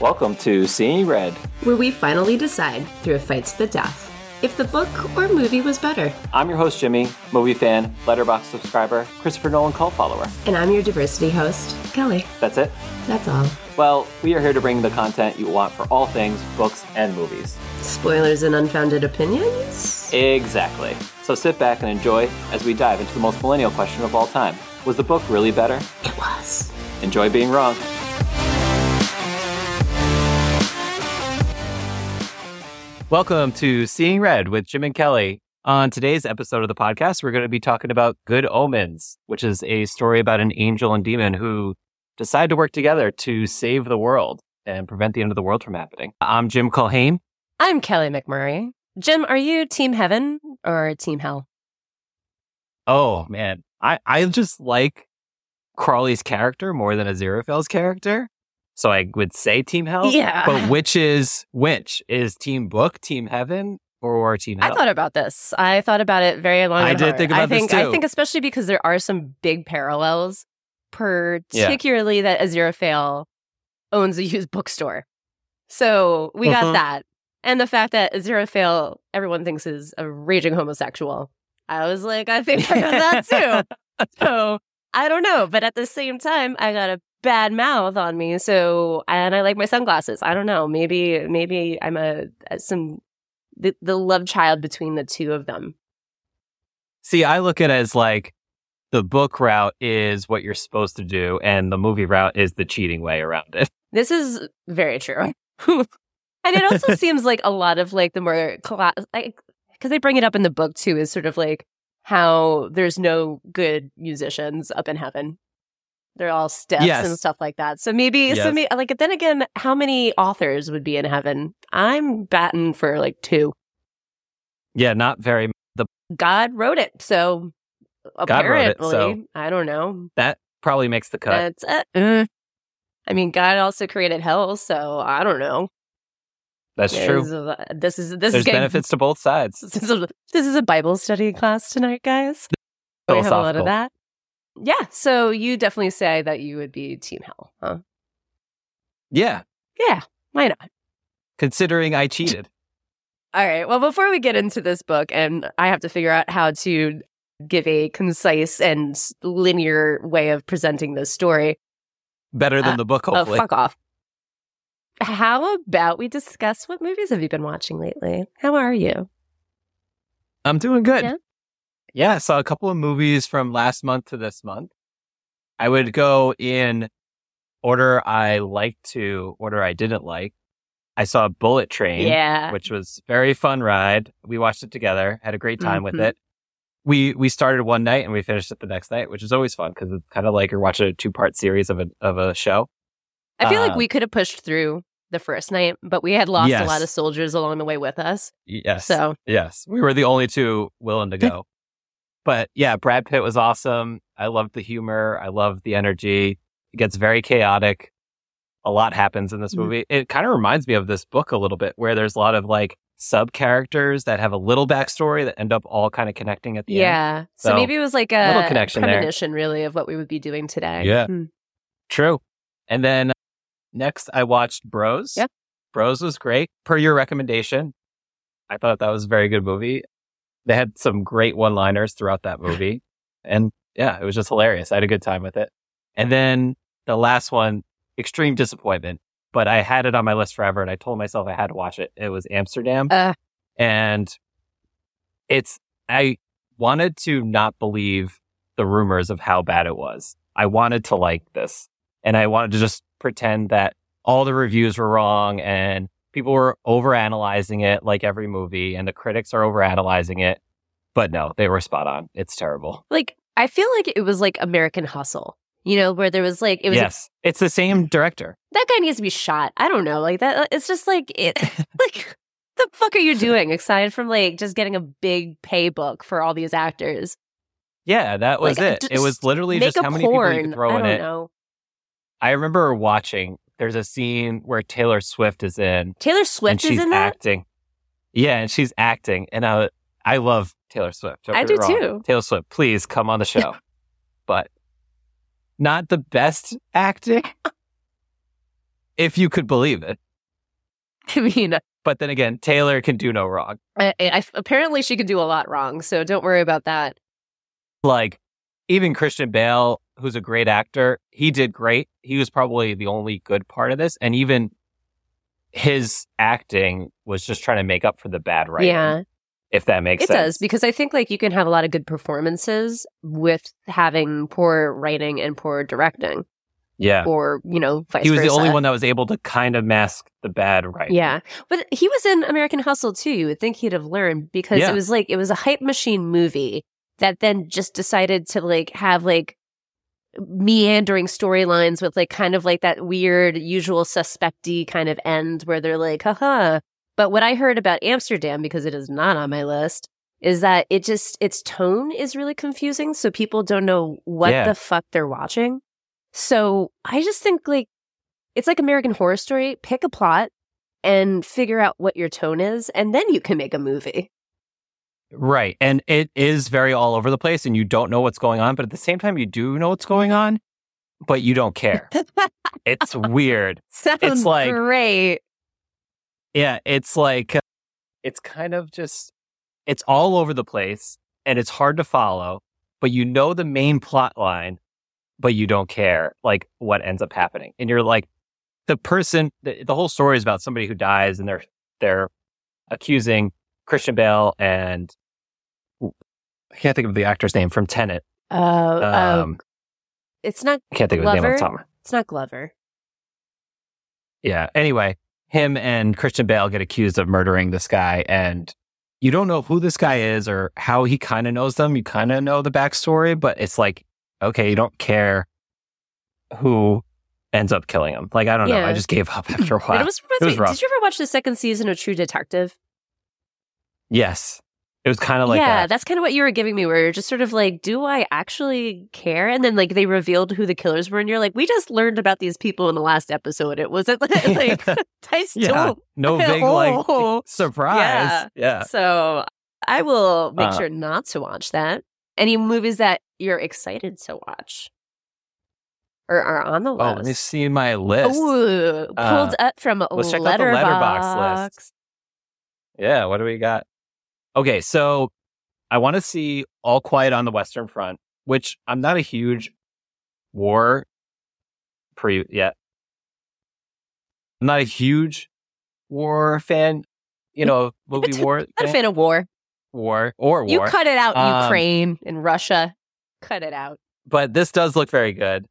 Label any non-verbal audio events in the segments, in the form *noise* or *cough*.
Welcome to Seeing Read. where we finally decide, through a fight to the death, if the book or movie was better. I'm your host, Jimmy, movie fan, Letterboxd subscriber, Christopher Nolan cult follower. And I'm your diversity host, Kelly. That's it? That's all. Well, we are here to bring the content you want for all things books and movies. Spoilers and unfounded opinions? Exactly. So sit back and enjoy as we dive into the most millennial question of all time Was the book really better? It was. Enjoy being wrong. Welcome to Seeing Read with Jim and Kelly. On today's episode of the podcast, we're going to be talking about Good Omens, which is a story about an angel and demon who decide to work together to save the world and prevent the end of the world from happening. I'm Jim Culhane. I'm Kelly McMurray. Jim, are you Team Heaven or Team Hell? Oh man, I I just like Crawley's character more than Aziraphale's character. So I would say Team Hell. Yeah. But which is which? Is Team Book Team Heaven or Team Hell? I thought about this. I thought about it very long. I did hard. think about I this think, I think especially because there are some big parallels, particularly that Aziraphale owns a used bookstore. So we got mm-hmm. that. And the fact that Aziraphale, everyone thinks is a raging homosexual. I was like, I think I got that too. *laughs* so I don't know. But at the same time, I got a bad mouth on me. So, and I like my sunglasses. I don't know. Maybe, maybe I'm a, some, the, the love child between the two of them. See, I look at it as like the book route is what you're supposed to do, and the movie route is the cheating way around it. *laughs* This is very true. *laughs* and it also *laughs* seems like a lot of like the more class, like, because they bring it up in the book too, is sort of like how there's no good musicians up in heaven. They're all steps Yes. and stuff like that. So maybe, so Yes. maybe, like, then again, how many authors would be in heaven? I'm batting for like two. Yeah, not very. The God wrote it. So wrote it, apparently, so- I don't know. that probably makes the cut. That's uh, uh. I mean, God also created hell, so I don't know. That's true. There's a- This is this There's is getting, benefits to both sides. *laughs* This is, a, this is a Bible study class tonight, guys. We have a lot of that. Yeah, so you definitely say that you would be Team Hell, huh? Yeah, Yeah, why not? considering I cheated. All right. Well, before we get into this book, and I have to figure out how to give a concise and linear way of presenting this story. Better than Uh, the book, Oh, hopefully. fuck off. How about we discuss what movies have you been watching lately? How are you? I'm doing good. Yeah? Yeah? I saw a couple of movies from last month to this month. I would go in order I liked to, order I didn't like. I saw Bullet Train, Yeah. which was very fun ride. We watched it together, had a great time with Mhm. it. We we started one night and we finished it the next night, which is always fun because it's kind of like you're watching a two part series of a of a show. I feel like uh, we could have pushed through the first night, but we had lost Yes. a lot of soldiers along the way with us. Yes. So Yes, we were the only two willing to *laughs* go. But yeah, Brad Pitt was awesome. I loved the humor. I loved the energy. It gets very chaotic. A lot happens in this Mhm. movie. It kind of reminds me of this book a little bit, where there's a lot of like sub characters that have a little backstory that end up all kind of connecting at the end. yeah. So, So, maybe it was like a little a connection there. really, of what we would be doing today. Yeah. Hmm. True. And then next, I watched Bros. Yeah. Bros was great per your recommendation. I thought that was a very good movie. They had some great one liners throughout that *laughs* movie. And yeah, it was just hilarious. I had a good time with it. And then the last one, extreme disappointment, but I had it on my list forever and I told myself I had to watch it. It was Amsterdam. Uh. and it's, I wanted to not believe the rumors of how bad it was. I wanted to like this and I wanted to just pretend that all the reviews were wrong and people were overanalyzing it like every movie and the critics are overanalyzing it. But no, they were spot on. It's terrible. Like, I feel like it was like American Hustle, you know, where there was like, it was yes, it's the same director. that guy needs to be shot. I don't know. Like, that, uh, it's just like, it, *laughs* *laughs* like, the fuck are you doing aside from like just getting a big pay book for all these actors? Yeah, that was Like, it. It was literally just how many people porn. you could throw I in it. know. I remember watching. There's a scene where Taylor Swift is in, Taylor Swift is in that. acting. Yeah, and she's acting, and I, I love Taylor Swift. Don't I do wrong. too. Taylor Swift, please come on the *laughs* show. but not the best acting. if you could believe it. *laughs* I mean, uh, But then again, Taylor can do no wrong. I, I, apparently she can do a lot wrong, so don't worry about that. Like even Christian Bale, who's a great actor, he did great. He was probably the only good part of this, and even his acting was just trying to make up for the bad writing. Yeah, if that makes it sense. does because I think like you can have a lot of good performances with having poor writing and poor directing, yeah, or you know, vice he was the only one that was able to kind of mask the bad writing. Yeah, but he was in American Hustle too. You would think he'd have learned because Yeah. it was like it was a hype machine movie that then just decided to like have like meandering storylines with like kind of like that weird usual suspecty kind of end where they're like, haha. But what I heard about Amsterdam, because it is not on my list, is that it just its tone is really confusing. So people don't know what Yeah. the fuck they're watching. So I just think like it's like American Horror Story. Pick a plot and figure out what your tone is, and then you can make a movie. Right. And it is very all over the place and you don't know what's going on, but at the same time, you do know what's going on, but you don't care. it's weird. *laughs* Sounds like- great. Yeah. It's like, uh, it's kind of just, it's all over the place and it's hard to follow, but you know the main plot line, but you don't care like what ends up happening. And you're like, the person, the, the whole story is about somebody who dies and they're, they're accusing Christian Bale and I can't think of the actor's name from Tenet. Uh, uh, Um, it's not. I can't think of his name on Glover? top. of my- It's not Glover. Yeah. Anyway, him and Christian Bale get accused of murdering this guy, and you don't know who this guy is or how he kind of knows them. You kind of know the backstory, but it's like, okay, you don't care who ends up killing him. Like, I don't know. I just gave up *clears throat* after a while. it was, It was did you ever watch the second season of True Detective? yes. It was kind of like yeah, that. that's kind of what you were giving me, where you're just sort of like, do I actually care? And then like they revealed who the killers were, and you're like, we just learned about these people in the last episode. It wasn't *laughs* *laughs* like I still yeah. No *laughs* big, like, surprise. Yeah. So I will make Uh, sure not to watch that. Any movies that you're excited to watch or are on the list? Oh, let me see my list. Ooh, pulled Uh, up from let's check out the Letterboxd. List. Yeah, what do we got? Okay, so I want to see All Quiet on the Western Front, which I'm not a huge war pre yet. I'm not a huge war fan, you know, *laughs* movie war Not a fan, of war. war or war. You cut it out, Um, Ukraine and Russia. Cut it out. but this does look very good.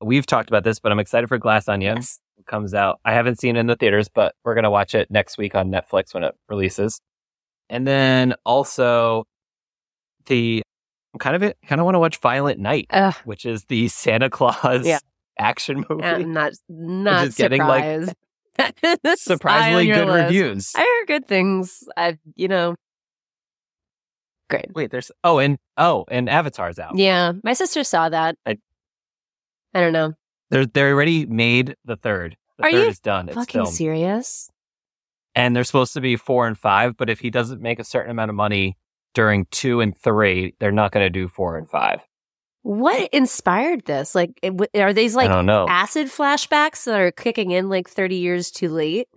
We've talked about this, but I'm excited for Glass Onion. Yes. It comes out. I haven't seen it in the theaters, but we're gonna watch it next week on Netflix when it releases. And then also the I'm kind of it kind of want to watch Violent Night, Ugh, which is the Santa Claus Yeah. action uh, movie. I'm not *laughs* not is getting, like, surprised. *laughs* Surprisingly good list. reviews. I heard good things. I, you know, great. Wait, there's oh and oh and Avatar's out. Yeah, my sister saw that. I- I don't know. They're they're already made the third. The Are third you is done. It's Fucking filmed. serious? And they're supposed to be four and five. But if he doesn't make a certain amount of money during two and three, they're not going to do four and five. What inspired this? Like, are these like acid flashbacks that are kicking in like 30 years too late?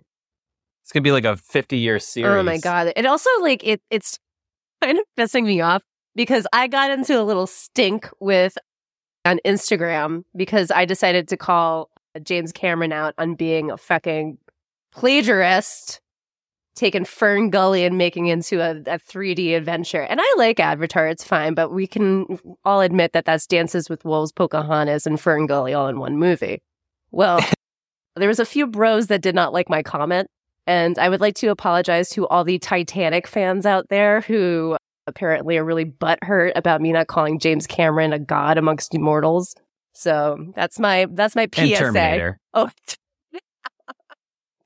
It's going to be like a fifty-year series. Oh my god! It also like it. It's kind of pissing me off because I got into a little stink with on Instagram because I decided to call James Cameron out on being a fucking plagiarist, taking Fern Gully and making it into a, a 3D adventure. And I like Avatar; it's fine, but we can all admit that that's Dances with Wolves, Pocahontas, and Fern Gully all in one movie. Well, *laughs* there was a few bros that did not like my comment. And I would like to apologize to all the Titanic fans out there who apparently are really butthurt about me not calling James Cameron a god amongst immortals. So that's my that's my PSA. And Terminator. Oh, *laughs*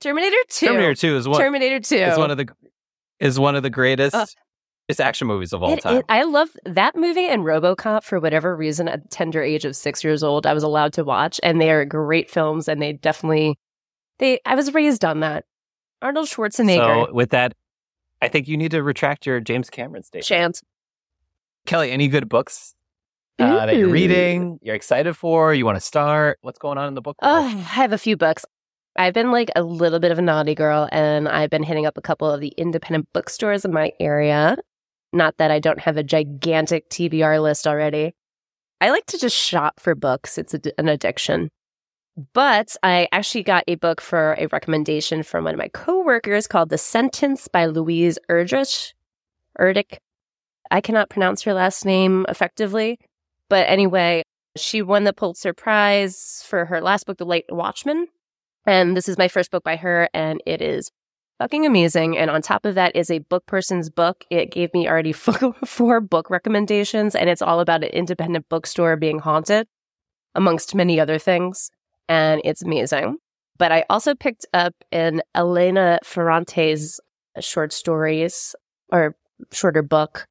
Terminator Two. Terminator Two is one. Terminator Two. is one of the is one of the greatest Uh, it's action movies of all It- time. it- I love that movie and RoboCop for whatever reason. At the tender age of six years old, I was allowed to watch, and they are great films. And they definitely, they. I was raised on that. Arnold Schwarzenegger. so with that, I think you need to retract your James Cameron statement. Chance. Kelly, any good books uh, that you're reading, you're excited for, you want to start? What's going on in the book? Oh. I have a few books. I've been like a little bit of a naughty girl, and I've been hitting up a couple of the independent bookstores in my area. Not that I don't have a gigantic TBR list already. I like to just shop for books, it's an addiction. But I actually got a book for a recommendation from one of my coworkers called The Sentence by Louise Erdrich. Erdick. I cannot pronounce her last name effectively. But anyway, she won the Pulitzer Prize for her last book, The Late Watchman. And this is my first book by her, and it is fucking amazing. And on top of that is a book person's book. It gave me already *laughs* four, book recommendations, and it's all about an independent bookstore being haunted, amongst many other things. And it's amazing. But I also picked up in Elena Ferrante's short stories or shorter book.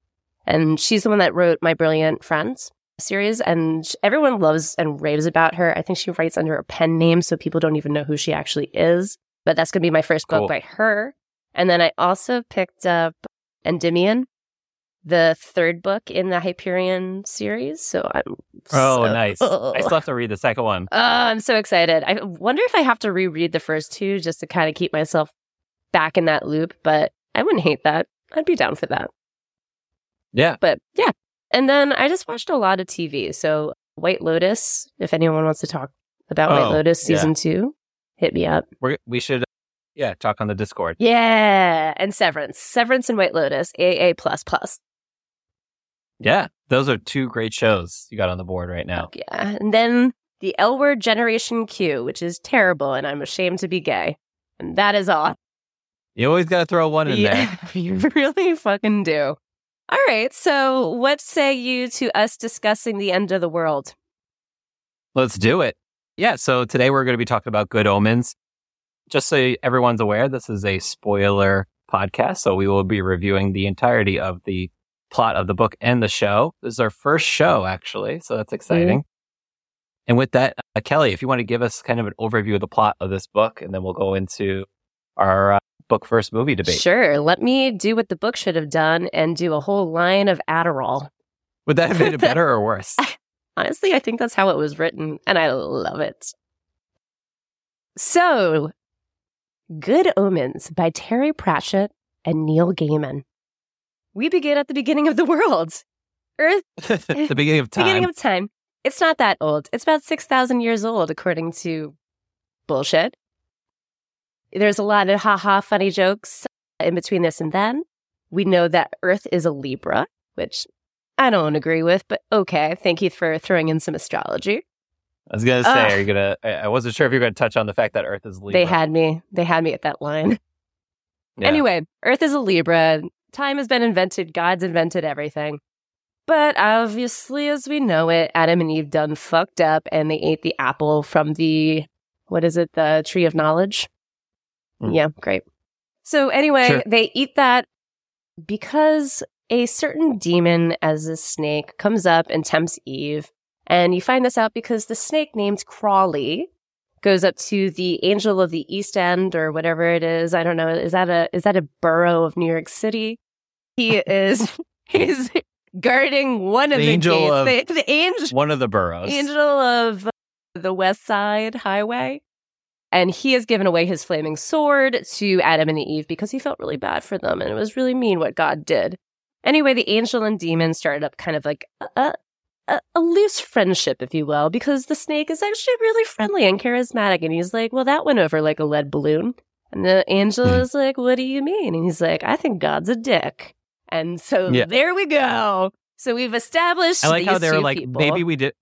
And she's the one that wrote My Brilliant Friends series. And everyone loves and raves about her. I think she writes under a pen name, so people don't even know who she actually is. But that's going to be my first Cool. book by her. And then I also picked up Endymion, the third book in the Hyperion series. So I'm Oh, so- nice. I still have to read the second one. *laughs* Oh, I'm so excited. I wonder if I have to reread the first two just to kind of keep myself back in that loop, but I wouldn't hate that. I'd be down for that. Yeah. But yeah. And then I just watched a lot of TV. So White Lotus, if anyone wants to talk about White Oh, Lotus yeah. season two, hit me up. We're, we should, yeah, talk on the Discord. Yeah. And Severance. Severance and White Lotus, AA plus plus. Yeah. Those are two great shows you got on the board right now. Yeah. And then the L word Generation Q, which is terrible, and I'm ashamed to be gay. And that is all. You always got to throw one in there. Yeah, *laughs* you really fucking do. All right. So, what say you to us discussing the end of the world? Let's do it. Yeah. So today we're going to be talking about Good Omens. Just so everyone's aware, this is a spoiler podcast. So we will be reviewing the entirety of the plot of the book and the show. This is our first show, actually. So that's exciting. And with that, uh, Kelly, if you want to give us kind of an overview of the plot of this book, and then we'll go into our uh, book first movie debate. Sure. Let me do what the book should have done and do a whole line of Adderall. Would that have made *laughs* it better or worse? Honestly, I think that's how it was written, and I love it. So, Good Omens by Terry Pratchett and Neil Gaiman. We begin at the beginning of the world. Earth *laughs* the beginning of *laughs* time. Beginning of time. It's not that old. It's about 6,000 years old, according to bullshit. There's a lot of haha funny jokes in between this and then. We know that Earth is a Libra, which I don't agree with, but okay. Thank you for throwing in some astrology. I was gonna say, Ugh. are you gonna? I I wasn't sure if you were gonna touch on the fact that Earth is Libra. They had me. They had me at that line. Yeah. *laughs* *laughs* Anyway, Earth is a Libra. Time has been invented. God's invented everything. But obviously, as we know it, Adam and Eve done fucked up and they ate the apple from the, what is it, the tree of knowledge? Mm. Yeah, great. So, anyway, Sure. they eat that because a certain demon as a snake comes up and tempts Eve. And you find this out because the snake named Crawley goes up to the Angel of the East End or whatever it is. I don't know. Is that a is that a borough of New York City? He *laughs* is he's guarding one of The the, angel gates. of- the, the angel one of the boroughs. angel of the West Side Highway. And he has given away his flaming sword to Adam and Eve because he felt really bad for them and it was really mean what God did. Anyway, the angel and demon started up kind of like a, a, a loose friendship, if you will, because the snake is actually really friendly and charismatic. And he's like, Well, that went over like a lead balloon. And the angel Hmm. is like, What do you mean? And he's like, I think God's a dick. And so Yeah. there we go. So we've established I like how they're like, people. maybe we did.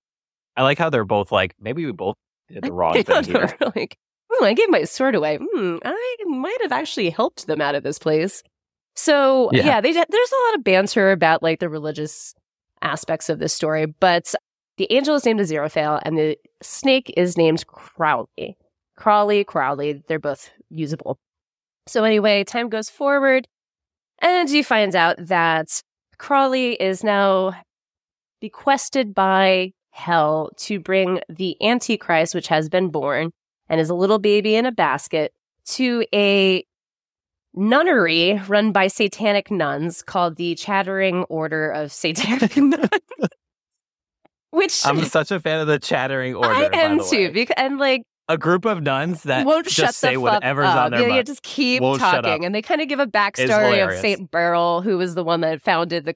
I like how they're both like, maybe we both did the wrong *laughs* thing here. *laughs* like, oh, I gave my sword away. Hmm, I might have actually helped them out of this place. So Yeah. yeah, they there's a lot of banter about like the religious aspects of this story, but the angel is named Aziraphale and the snake is named Crowley. Crawley, Crowley, they're both usable. So anyway, time goes forward, and you find out that Crawley is now bequested by hell to bring the Antichrist, which has been born and is a little baby in a basket, to a nunnery run by satanic nuns called the Chattering Order of Satanic *laughs* Nuns. Which I'm such a fan of the chattering order. I am too. Because, and like A group of nuns that won't just shut say whatever's up. on their yeah, yeah, just keep Won't talking, and they kind of give a backstory of. Saint Beryl, who was the one that founded the,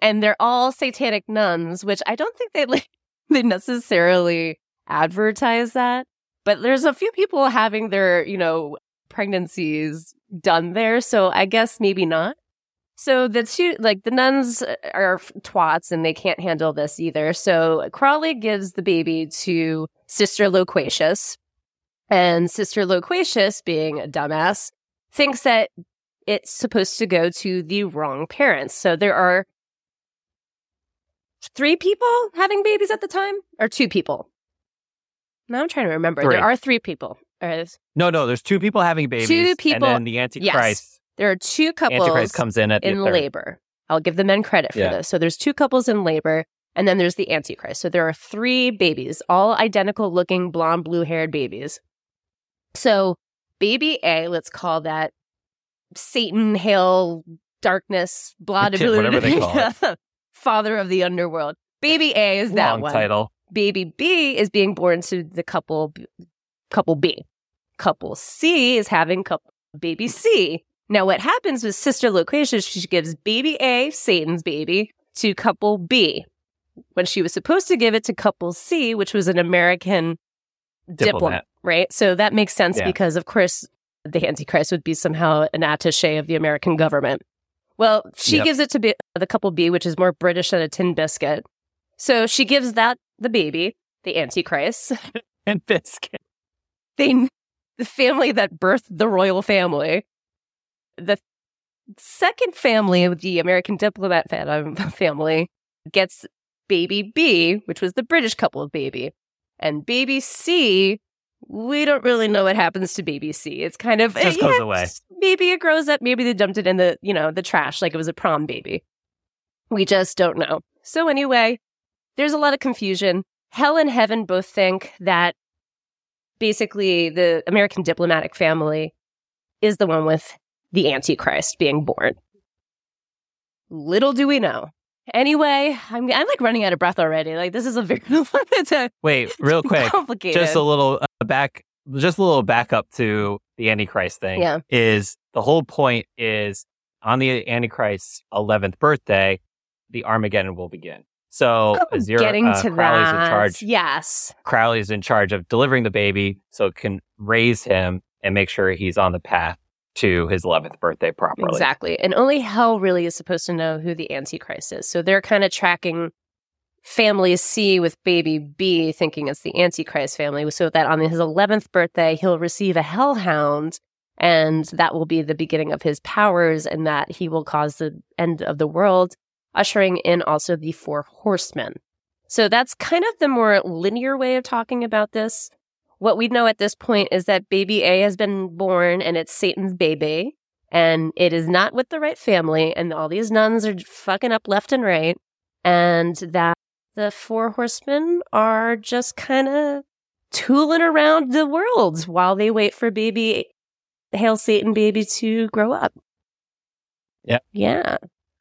and they're all satanic nuns, which I don't think they like *laughs* they necessarily advertise that, but there's a few people having their you know pregnancies done there, so I guess maybe not. So the two, like the nuns are twats and they can't handle this either. So Crawley gives the baby to Sister Loquacious. And Sister Loquacious, being a dumbass, thinks that it's supposed to go to the wrong parents. So there are three people having babies at the time, or two people. Now I'm trying to remember. Three. There are three people. Or No, no, there's two people having babies. Two people- And then the Antichrist. Yes. There are two couples Antichrist comes in at in labor. I'll give the men credit for Yeah. this. So there's two couples in labor, and then there's the Antichrist. So there are three babies, all identical looking blonde, blue haired babies. So baby A, let's call that Satan, hail, darkness, blah, blah, blah, Whatever they call it. *laughs* Father of the underworld. Baby A is that Long one title. Baby B is being born to the couple couple B. Couple C is having couple baby C. Now what happens with Sister Loquacious, she gives baby A, Satan's baby, to couple B. When she was supposed to give it to couple C, which was an American diplomat, Diplomat. right? So that makes sense Yeah. because of course the Antichrist would be somehow an attaché of the American government. Well, she Yep. gives it to B, the couple B, which is more British than a tin biscuit. So she gives that the baby, the Antichrist. *laughs* And biscuit. They, the family that birthed the royal family, the second family of the American diplomat um, *laughs* family gets baby B, which was the British couple of baby, and baby C. We don't really know what happens to baby C. It's kind of Just eh, goes away. Maybe it grows up. Maybe they dumped it in the you know the trash like it was a prom baby. We just don't know. So anyway, there's a lot of confusion. Hell and heaven both think that basically the American diplomatic family is the one with the Antichrist being born. Little do we know. Anyway, I'm I'm like running out of breath already. Like this is a very *laughs* a Wait, real *laughs* quick. complicated. just a little uh, back just a little backup to the antichrist thing Yeah. is the whole point is on the antichrist's 11th birthday the armageddon will begin so Oh, Azira, getting uh, to crowley's that. in charge Yes. crowley's in charge of delivering the baby so it can raise him and make sure he's on the path to his 11th birthday properly Exactly. And only hell really is supposed to know who the Antichrist is. So they're kind of tracking family C with baby B, thinking it's the Antichrist family, so that on his 11th birthday, he'll receive a hellhound. And that will be the beginning of his powers, and that he will cause the end of the world, ushering in also the four horsemen. So that's kind of the more linear way of talking about this. What we know at this point is that baby A has been born and it's Satan's baby and it is not with the right family and all these nuns are fucking up left and right and that the four horsemen are just kind of tooling around the world while they wait for baby hail satan baby to grow up Yeah. yeah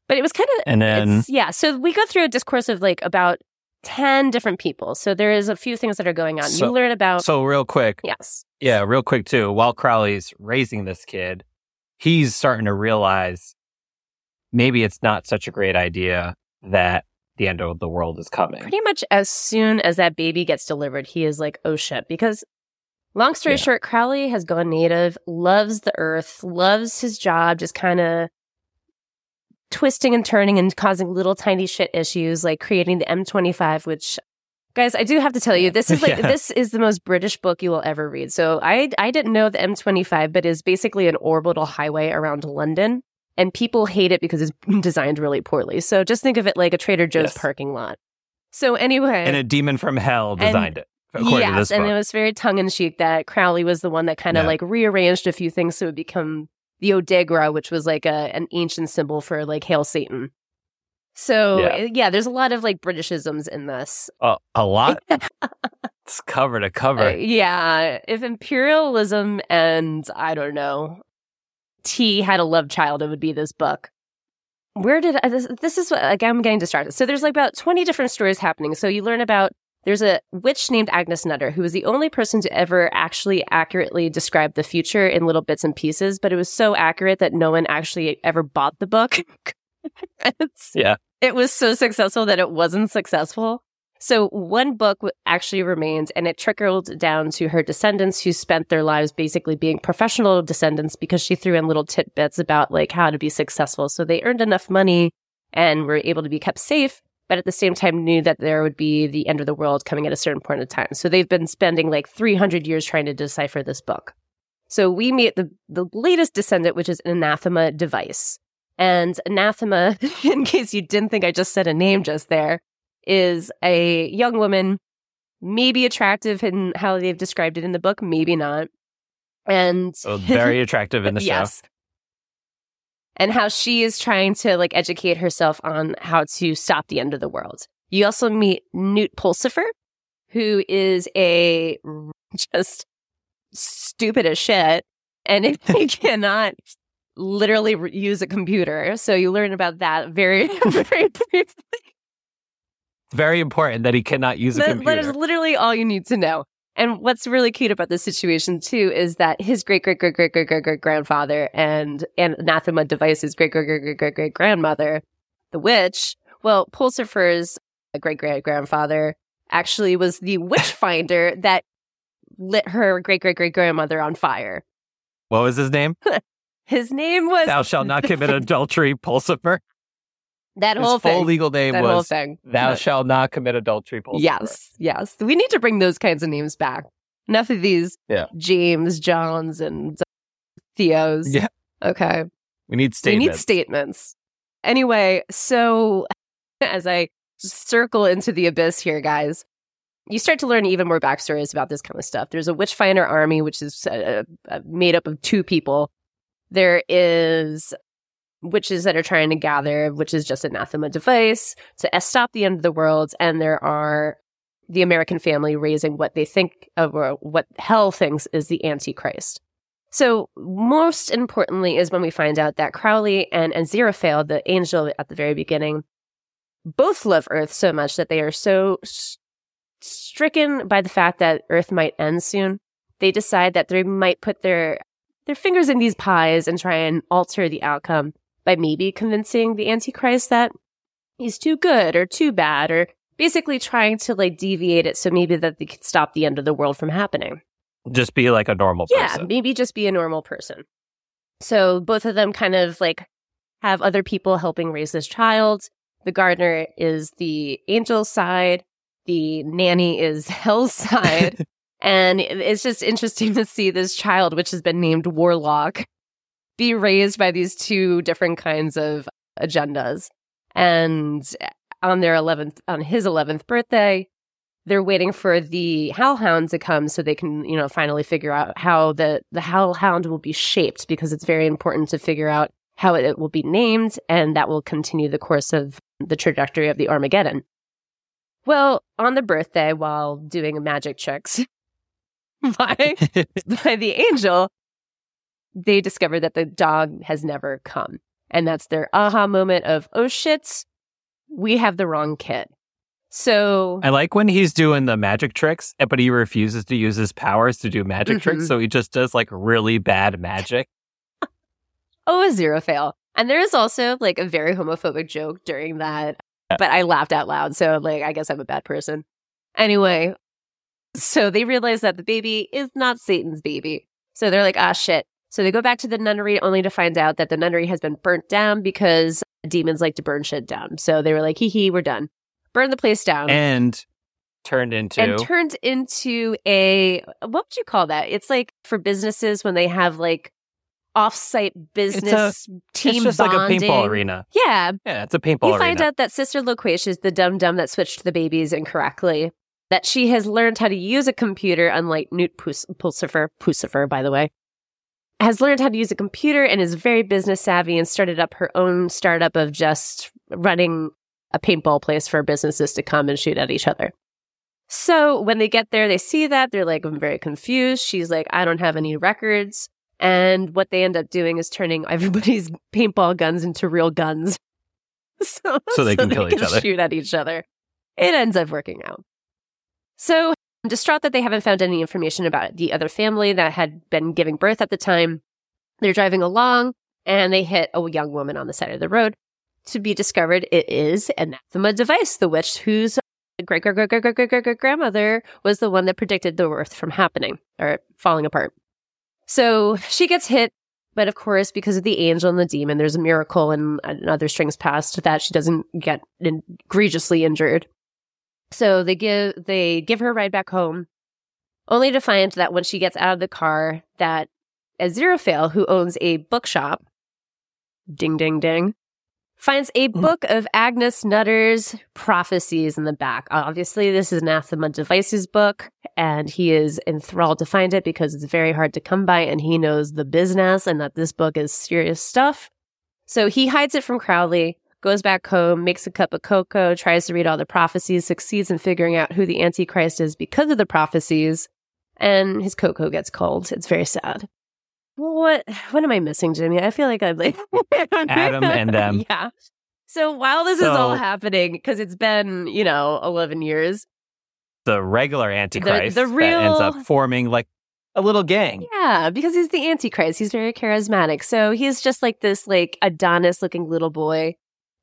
but it was kind of and then yeah. So we go through a discourse of like about 10 different people. So there is a few things that are going on. So- you learn about, so real quick yes. Yeah, real quick too. While Crowley's raising this kid, he's starting to realize maybe it's not such a great idea that the end of the world is coming. Pretty much as soon as that baby gets delivered, he is like, oh shit. Because long story Yeah. short, Crowley has gone native, loves the earth, loves his job, just kind of twisting and turning and causing little tiny shit issues, like creating the M25, which guys, I do have to tell you, this is *laughs* like, Yeah. this is the most British book you will ever read. So I, I didn't know the M25, but is basically an orbital highway around London. And people hate it because it's *laughs* designed really poorly. So just think of it like a Trader Joe's Yes. parking lot. So anyway, And a demon from hell designed it, according yes, and it was very tongue in cheek that Crowley was the one that kind of Yeah. like rearranged a few things so it would become the Odegra, which was like a an ancient symbol for like hail Satan. So Yeah. uh, yeah, there's a lot of like Britishisms in this. a, a lot. *laughs* it's cover to cover. Uh, yeah, if imperialism and I don't know tea had a love child, it would be this book. where did I, this, this is what like I'm getting distracted. So there's like about 20 different stories happening. So you learn about there's a witch named Agnes Nutter who was the only person to ever actually accurately describe the future in little bits and pieces, but it was so accurate that no one actually ever bought the book. *laughs* It's- Yeah. It was so successful that it wasn't successful. So one book actually remained and it trickled down to her descendants who spent their lives basically being professional descendants because she threw in little tidbits about like how to be successful. So they earned enough money and were able to be kept safe, but at the same time knew that there would be the end of the world coming at a certain point in time. So they've been spending like 300 years trying to decipher this book. So we meet the, the latest descendant, which is an anathema device. And anathema, *laughs* in case you didn't think I just said a name just there, is a young woman, maybe attractive in how they've described it in the book, maybe not. And oh, So *laughs* very attractive in the show. yes. And how she is trying to like educate herself on how to stop the end of the world. You also meet Newt Pulsifer, who is a *laughs* just stupid as shit. And he *laughs* cannot literally re- use a computer. So you learn about that very, *laughs* very briefly. Very important that he cannot use a That, computer. that is literally all you need to know. And what's really cute about this situation too is that his great great great great great great great grandfather and and anathema device's great great great great great great grandmother, the witch. Well, Pulsifer's great great grandfather actually was the witch finder that lit her great great great grandmother on fire. what was his name? His name was Thou shalt not commit adultery, Pulsifer. That whole full thing. legal name that whole was thing. Thou But- shalt not commit adultery, Pulsifer. Yes, yes. We need to bring those kinds of names back. Enough of these Yeah. James, Johns, and Theos. Yeah. Okay. We need statements. We need statements. Anyway, so *laughs* as I circle into the abyss here, guys, you start to learn even more backstories about this kind of stuff. There's a witch finder army, which is uh, uh, made up of two people. There is witches that are trying to gather, which is just anathema device to stop the end of the world. And there are the American family raising what they think of or what hell thinks is the Antichrist. So most importantly is when we find out that Crowley and Aziraphale, the angel at the very beginning, both love Earth so much that they are so s- stricken by the fact that Earth might end soon. They decide that they might put their their fingers in these pies and try and alter the outcome by maybe convincing the Antichrist that he's too good or too bad or basically trying to like deviate it so maybe that they could stop the end of the world from happening. Just be like a normal person. Yeah, maybe just be a normal person. So both of them kind of like have other people helping raise this child. The gardener is the angel side, the nanny is *laughs* hell's side. *laughs* and it's just interesting to see this child, which has been named Warlock, be raised by these two different kinds of agendas. And eh, on their 11th, on his 11th birthday, they're waiting for the hellhound to come so they can you know finally figure out how the the hellhound will be shaped because it's very important to figure out how it will be named and that will continue the course of the trajectory of the armageddon well on the birthday while doing magic tricks *laughs* by *laughs* by the angel they discover that the dog has never come and that's their aha moment of oh shit we have the wrong kid so I like when he's doing the magic tricks, but he refuses to use his powers to do magic Mhm. tricks. So he just does like really bad magic. *laughs* Oh, Aziraphale. And there is also like a very homophobic joke during that, but I laughed out loud. So, like, I guess I'm a bad person. Anyway, so they realize that the baby is not Satan's baby. So they're like, ah, shit. So they go back to the nunnery only to find out that the nunnery has been burnt down because demons like to burn shit down. So they were like, hee hee, we're done. Burn the place down. And turned into and turned into a what would you call that? It's like for businesses when they have like off-site business team it's just bonding. like a paintball arena. Yeah, Yeah, it's a paintball you arena. find out that Sister Loquacious, the dum dum that switched the babies incorrectly, that she has learned how to use a computer, unlike Newt Pus- Pulsifer, Pulsifer, by the way, has learned how to use a computer and is very business savvy and started up her own startup of just running a paintball place for businesses to come and shoot at each other. So when they get there, they see that they're like, I'm very confused. She's like, I don't have any records. And what they end up doing is turning *laughs* everybody's paintball guns into real guns *laughs* so, So they *laughs* can kill each other. shoot at each other. It ends up working out. So, distraught that they haven't found any information about the other family that had been giving birth at the time. They're driving along and they hit a young woman on the side of the road. To be discovered, it is Anathema Device, the witch whose great great great great great great great grandmother was the one that predicted the earth from happening or falling apart. So she gets hit, but of course, because of the angel and the demon, there's a miracle and, and other strings passed that she doesn't get egregiously injured. So they give they give her a ride back home, only to find that when she gets out of the car, that Aziraphale, who owns a bookshop, ding ding ding, finds a mm. book of Agnes Nutter's prophecies in the back. Obviously, this is an Anathema Devices book, and he is enthralled to find it because it's very hard to come by, and he knows the business and that this book is serious stuff. So he hides it from Crowley, goes back home, makes a cup of cocoa, tries to read all the prophecies, succeeds in figuring out who the Antichrist is because of the prophecies, and his cocoa gets cold. It's very sad. Well, what what am I missing, Jimmy? I feel like I'm like *laughs* Adam and *laughs* them. Yeah. So while this is all happening, because it's been you know eleven years, The regular Antichrist the that ends up forming like a little gang. yeah, because he's the Antichrist. He's very charismatic. So he's just like this like Adonis looking little boy,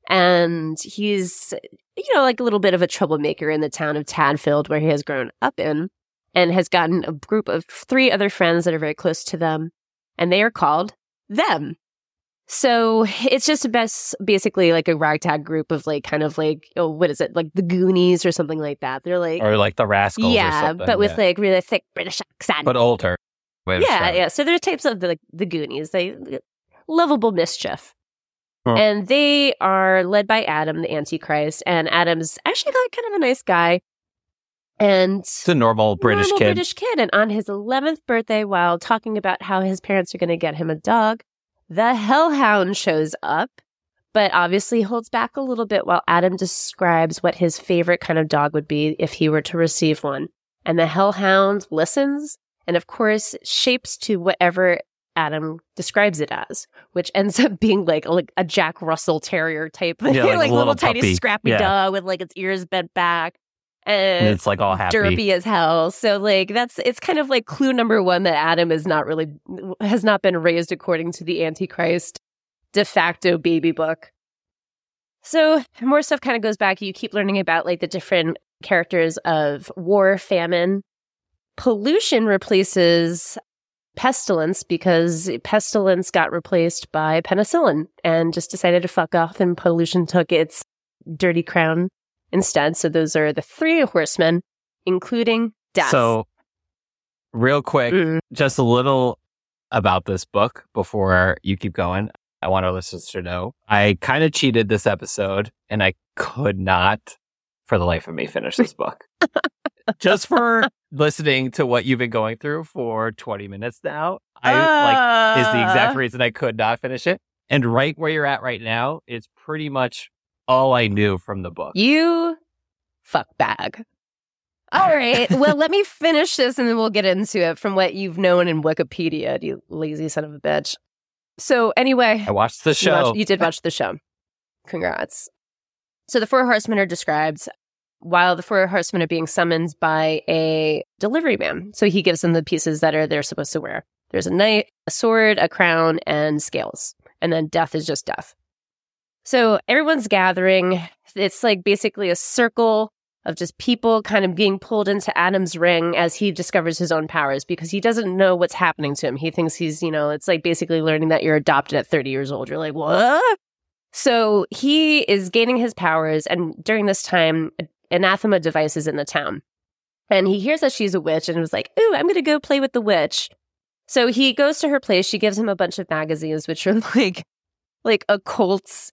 and he's you know like a little bit of a troublemaker in the town of Tadfield where he has grown up in, and has gotten a group of three other friends that are very close to them, and they are called them. So it's just a best basically like a ragtag group of like kind of like oh what is it like the Goonies or something like that. They're like Or like the Rascals or yeah, something. but with yeah. like really thick British accent. but older. Yeah, yeah. So they're types of the like the Goonies. They lovable mischief. Huh. And they are led by Adam, the Antichrist, and Adam's actually like kind of a nice guy. And It's a normal British normal kid. British kid. And on his 11th birthday, while talking about how his parents are going to get him a dog, the Hellhound shows up, but obviously holds back a little bit while Adam describes what his favorite kind of dog would be if he were to receive one. And the Hellhound listens and, of course, shapes to whatever Adam describes it as, which ends up being like a, like a Jack Russell Terrier type, Yeah, *laughs* like a little, little tiny scrappy Yeah. dog with like its ears bent back. and it's like all happy. derpy as hell. So like that's it's kind of like clue number one that Adam is not really has not been raised according to the Antichrist de facto baby book. So more stuff kind of goes back. You keep learning about like the different characters of war, famine, pollution replaces pestilence because pestilence got replaced by penicillin and just decided to fuck off and pollution took its dirty crown instead. So those are the three horsemen, including death. So, real quick, Mm. just a little about this book before you keep going. I want our listeners to know I kind of cheated this episode and I could not, for the life of me, finish this book. *laughs* just for *laughs* listening to what you've been going through for 20 minutes now, I like is the exact Uh, reason I could not finish it. And right where you're at right now is pretty much all I knew from the book. You fuck bag. All right. well, let me *laughs* finish this and then we'll get into it from what you've known in Wikipedia, you lazy son of a bitch. So, anyway, I watched the you, show. watched- you did *laughs* watch the show. Congrats. So, the four horsemen are described while the four horsemen are being summoned by a delivery man. So, he gives them the pieces that are they're supposed to wear. There's a knight, a sword, a crown, and scales. And then death is just death. So everyone's gathering. It's like basically a circle of just people kind of being pulled into Adam's ring as he discovers his own powers because he doesn't know what's happening to him. He thinks he's, you know, it's like basically learning that you're adopted at 30 years old. You're like, what? So he is gaining his powers. And during this time, anathema devices in the town. And he hears that she's a witch and was like, ooh, I'm going to go play with the witch. So he goes to her place. She gives him a bunch of magazines, which are *laughs* like, like occults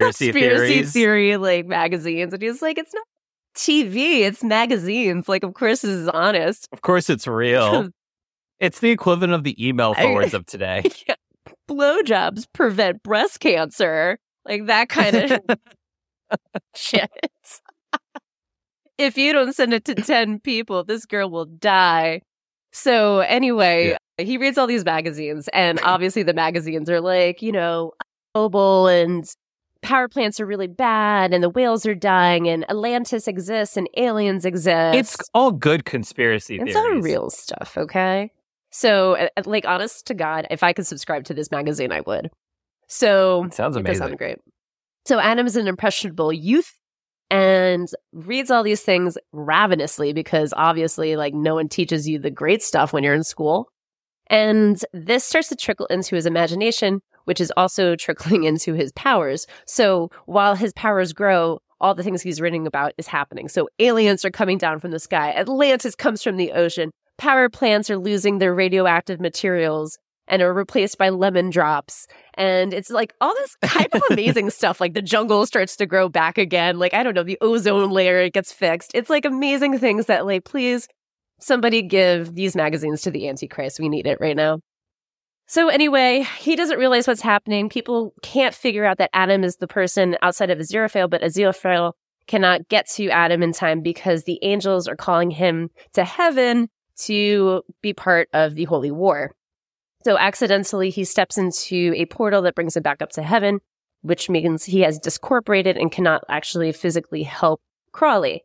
Conspiracy conspiracy theory like magazines and he's like it's not tv it's magazines like of course this is honest Of course, it's real. *laughs* it's the equivalent of the email I- forwards of *laughs* today. Yeah. blowjobs prevent breast cancer like that kind of shit if you don't send it to 10 people this girl will die so anyway he reads all these magazines and *clears throat* obviously the magazines are like you know noble and power plants are really bad and the whales are dying and Atlantis exists and aliens exist. It's all good conspiracy it's theories. all real stuff, okay? So, like, honest to God, if I could subscribe to this magazine, I would. So, It sounds it amazing. sound great. So, Adam is an impressionable youth and reads all these things ravenously because obviously, like, no one teaches you the great stuff when you're in school. And this starts to trickle into his imagination, which is also *laughs* trickling into his powers. So, while his powers grow, all the things he's reading about is happening. So, aliens are coming down from the sky, Atlantis comes from the ocean, power plants are losing their radioactive materials and are replaced by lemon drops. And it's like all this kind of amazing *laughs* stuff. Like the jungle starts to grow back again. Like, I don't know, the ozone layer gets fixed. It's like amazing things that, like, please, somebody give these magazines to the Antichrist. We need it right now. So, anyway, he doesn't realize what's happening. People can't figure out that Adam is the person outside of Aziraphale, but Aziraphale cannot get to Adam in time because the angels are calling him to heaven to be part of the holy war. So accidentally, he steps into a portal that brings him back up to heaven, which means he has discorporated and cannot actually physically help Crowley.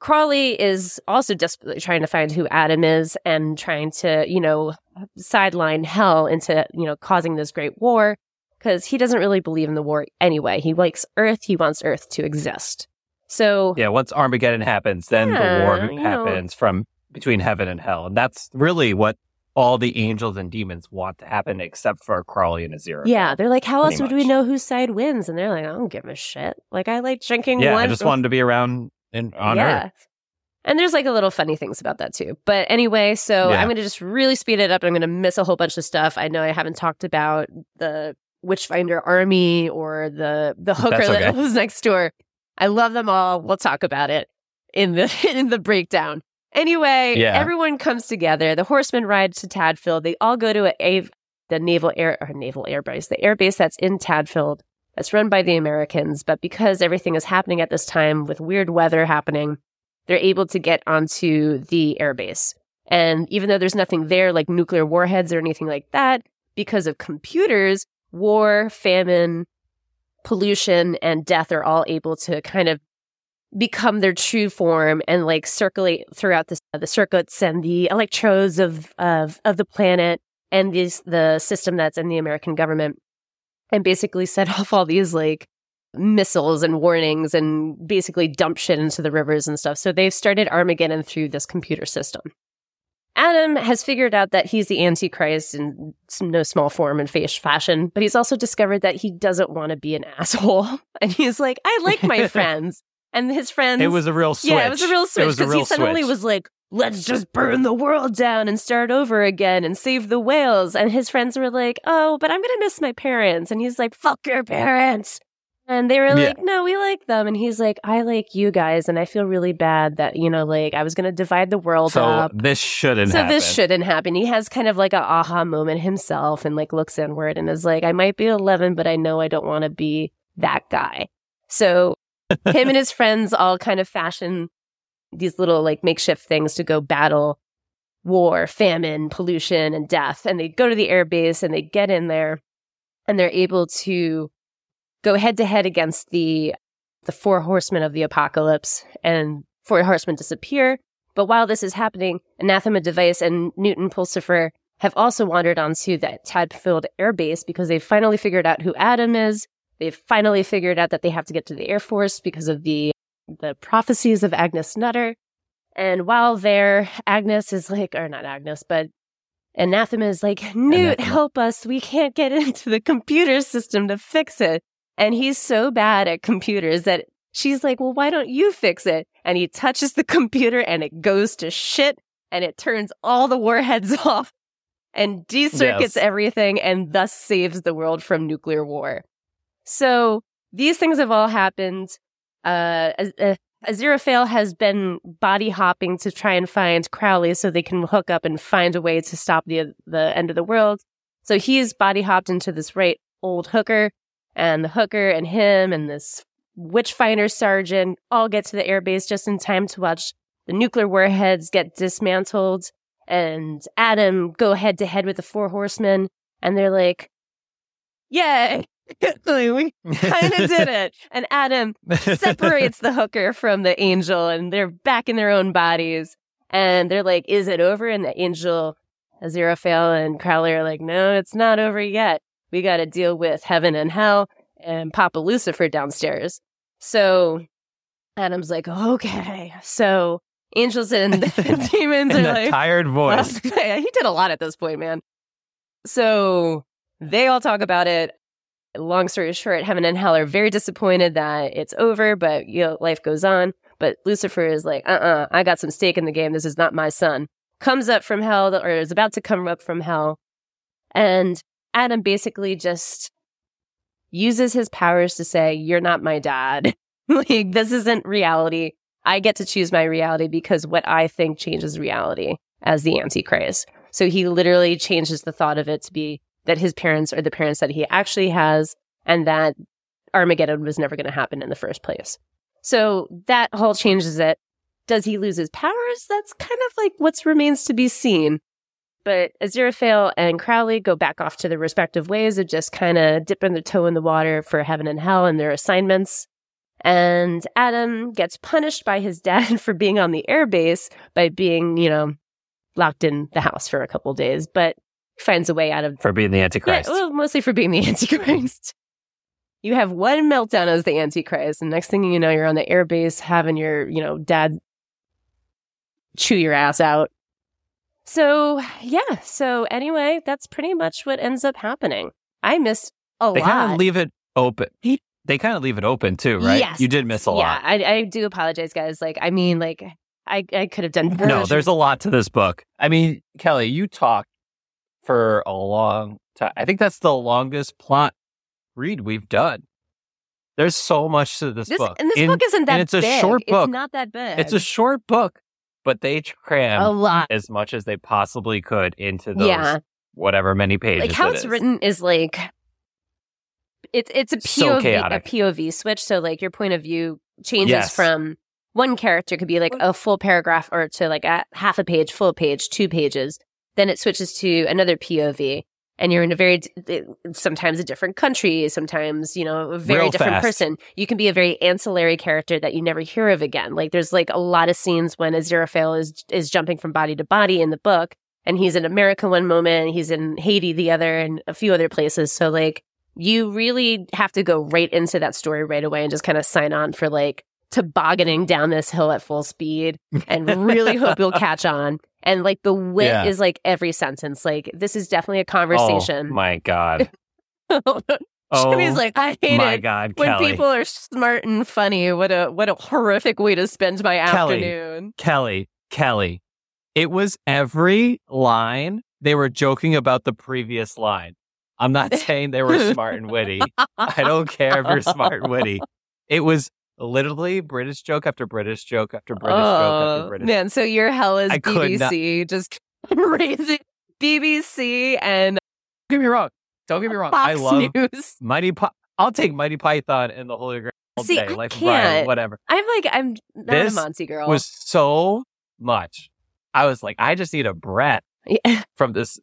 Crowley is also desperately trying to find who Adam is and trying to, you know, sideline hell into, you know, causing this great war because he doesn't really believe in the war anyway. He likes Earth. He wants Earth to exist. So Yeah, once Armageddon happens, then Yeah, the war you know. happens from between heaven and hell. And that's really what all the angels and demons want to happen, except for Crowley and Azira. Yeah, they're like, how else would we know whose side wins? And they're like, I don't give a shit. Like, I like drinking Yeah, one. I just wanted to be around in, on yeah. Earth. And there's like a little funny things about that too. But anyway, so Yeah. I'm going to just really speed it up. I'm going to miss a whole bunch of stuff. I know I haven't talked about the Witchfinder army or the the hooker that okay. *laughs* was next door. I love them all. We'll talk about it in the *laughs* in the breakdown. Anyway, Yeah. everyone comes together. The horsemen ride to Tadfield. They all go to a, a the naval air or naval air base, the air base that's in Tadfield that's run by the Americans. But because everything is happening at this time with weird weather happening, they're able to get onto the air base. And even though there's nothing there like nuclear warheads or anything like that, because of computers, war, famine, pollution, and death are all able to kind of become their true form and like circulate throughout the, the circuits and the electrodes of, of, of the planet and these, the system that's in the American government and basically *laughs* set off all these like missiles and warnings and basically dump shit into the rivers and stuff. So they've started Armageddon through this computer system. Adam has figured out that he's the Antichrist in no small form and face fashion, but he's also discovered that he doesn't want to be an *laughs* asshole. And he's like, I like my *laughs* friends. And his friends. It was a real switch. Yeah, it was a real switch It was a because he suddenly switch. was like, let's just burn the world down and start over again and save the whales. And his friends were like, oh, but I'm going to miss my parents. And he's like, fuck your parents. And they were Yeah. like, no, we like them. And he's like, I like you guys. And I feel really bad that, you know, like I was going to divide the world so up. this shouldn't happen. So happen. this shouldn't happen. He has kind of like a aha moment himself and like looks inward and is like, I might be 11, but I know I don't want to be that guy. So him and his friends all kind of fashion these little like makeshift things to go battle war, famine, pollution, and death. And they go to the airbase and they get in there and they're able to go head to head against the the four horsemen of the apocalypse and four horsemen disappear. But while this is happening, Anathema Device and Newton Pulsifer have also wandered onto that Tadfield air base because they've finally figured out who Adam is. They've finally figured out that they have to get to the Air Force because of the the prophecies of Agnes Nutter. And while there, Agnes is like, or not Agnes, but Anathema is like, Newt, Anathema. help us. We can't get *laughs* into the computer system to fix it. And he's so bad at computers that she's like, well, why don't you fix it? And he touches the *laughs* computer and it goes to shit and it turns all the warheads *laughs* off and decircuits Yes. everything and thus saves the world from nuclear war. So these things have all happened. Uh, Aziraphale has been body hopping to try and find Crowley so they can hook up and find a way to stop the the end of the world. So he's body hopped into this right old hooker, and the hooker and him and this witchfinder sergeant all get to the airbase just in time to watch the nuclear warheads get dismantled and Adam go head to head with the four horsemen, and they're like, "Yay!" *laughs* we kind of *laughs* did it. And Adam separates the hooker from the angel, and they're back in their own bodies. And they're like, "Is it over?" And the angel, Aziraphale, and Crowley are like, "No, it's not over yet. We got to deal with heaven and hell and Papa Lucifer downstairs." So Adam's like, "Okay." So angels and *laughs* demons In are like, tired voice. yeah, he did a lot at this point, man. So they all talk about it. Long story short, heaven and hell are very disappointed that it's over, but you know, life goes on. But Lucifer is like, uh uh I got some stake in the game. This is not my son. Comes up from hell, or is about to come up from hell. And Adam basically just uses his powers to say, You're not my dad. *laughs* like, this isn't reality. I get to choose my reality because what I think changes reality as the Antichrist. So he literally changes the thought of it to be that his parents are the parents that he actually has and that Armageddon was never going to happen in the first place. So that whole changes it. Does he lose his powers? That's kind of like what remains to be seen. But Aziraphale and Crowley go back off to their respective ways of just kind of dipping their toe in the water for heaven and hell and their assignments. And Adam gets punished by his *laughs* dad for being on the airbase by being, you know, locked in the house for a couple days, but finds a way out of For being the Antichrist. yeah, well, mostly for being the *laughs* Antichrist. you have one meltdown as the Antichrist, and next thing you know, you're on the airbase having your, you know, dad chew your ass out. So yeah. So anyway, that's pretty much what ends up happening. I missed a they lot. kind of leave it open. They kind of leave it open too, right? Yes. You did miss a yeah, lot. Yeah, I, I do apologize, guys. Like, I mean, like, I, I could have done No, there's a lot to this book. I mean, Kelly, you talked for a long time. I think that's the longest plot read we've done. There's so much to this, this, book. and this In- book isn't that and it's a short book. It's not that big. It's a short book, but they cram a lot. as much as they possibly could into those Yeah. whatever many pages. like how it it's is. written is like it's it's a So POV a. POV switch. So like your point of view changes Yes. from one character could be like a full paragraph or to like a half a page, full page, two pages. Then it switches to another POV. And you're in a very, sometimes a different country, sometimes, you know, a very Real different fast. person. You can be a very ancillary character that you never hear of again. Like there's like a lot of scenes when Aziraphale is, is jumping from body to body in the book. And he's in America one moment, he's in Haiti the other, and a few other places. So like you really have to go right into that story right away and just kind of sign on for like tobogganing down this hill at full speed *laughs* and really hope you'll catch on. And like the wit Yeah. is like every sentence. Like this is definitely a Oh conversation. my god! *laughs* Oh Jimmy's oh like, I hate my it god, when Kelly. people are smart and funny. What a what a horrific way to spend my Kelly. afternoon. Kelly, Kelly. It was every line. They were joking about the previous line. I'm not *laughs* saying they were smart and witty. I don't care if you're smart and witty. It was literally British joke after British joke after British joke after Oh, British. man, so your hell is I BBC, just *laughs* raising BBC and Don't get me wrong. Don't get me wrong. Fox I love News. Mighty. Pi- I'll take Mighty Python and the Holy Grail all See, day. I Life can't. whatever. I'm like, I'm not This a Monty girl. Was so much. I was like, I just need a breath Yeah. *laughs* from this,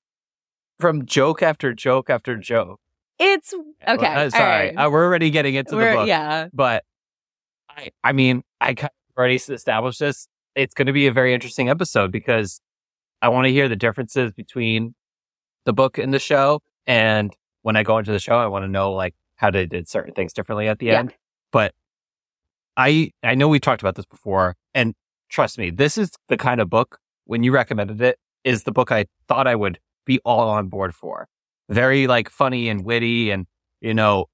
from joke after joke after joke. It's okay. Uh, sorry, right. uh, we're already getting into We're- the book. Yeah. but I, I mean, I already established this. It's going to be a very interesting episode because I want to hear the differences between the book and the show. And when I go into the show, I want to know like how they did certain things differently at the Yeah. end. But I, I know we talked about this before, and trust me, this is the kind of book when you recommended it is the book I thought I would be all on board for. Very like funny and witty, and you know,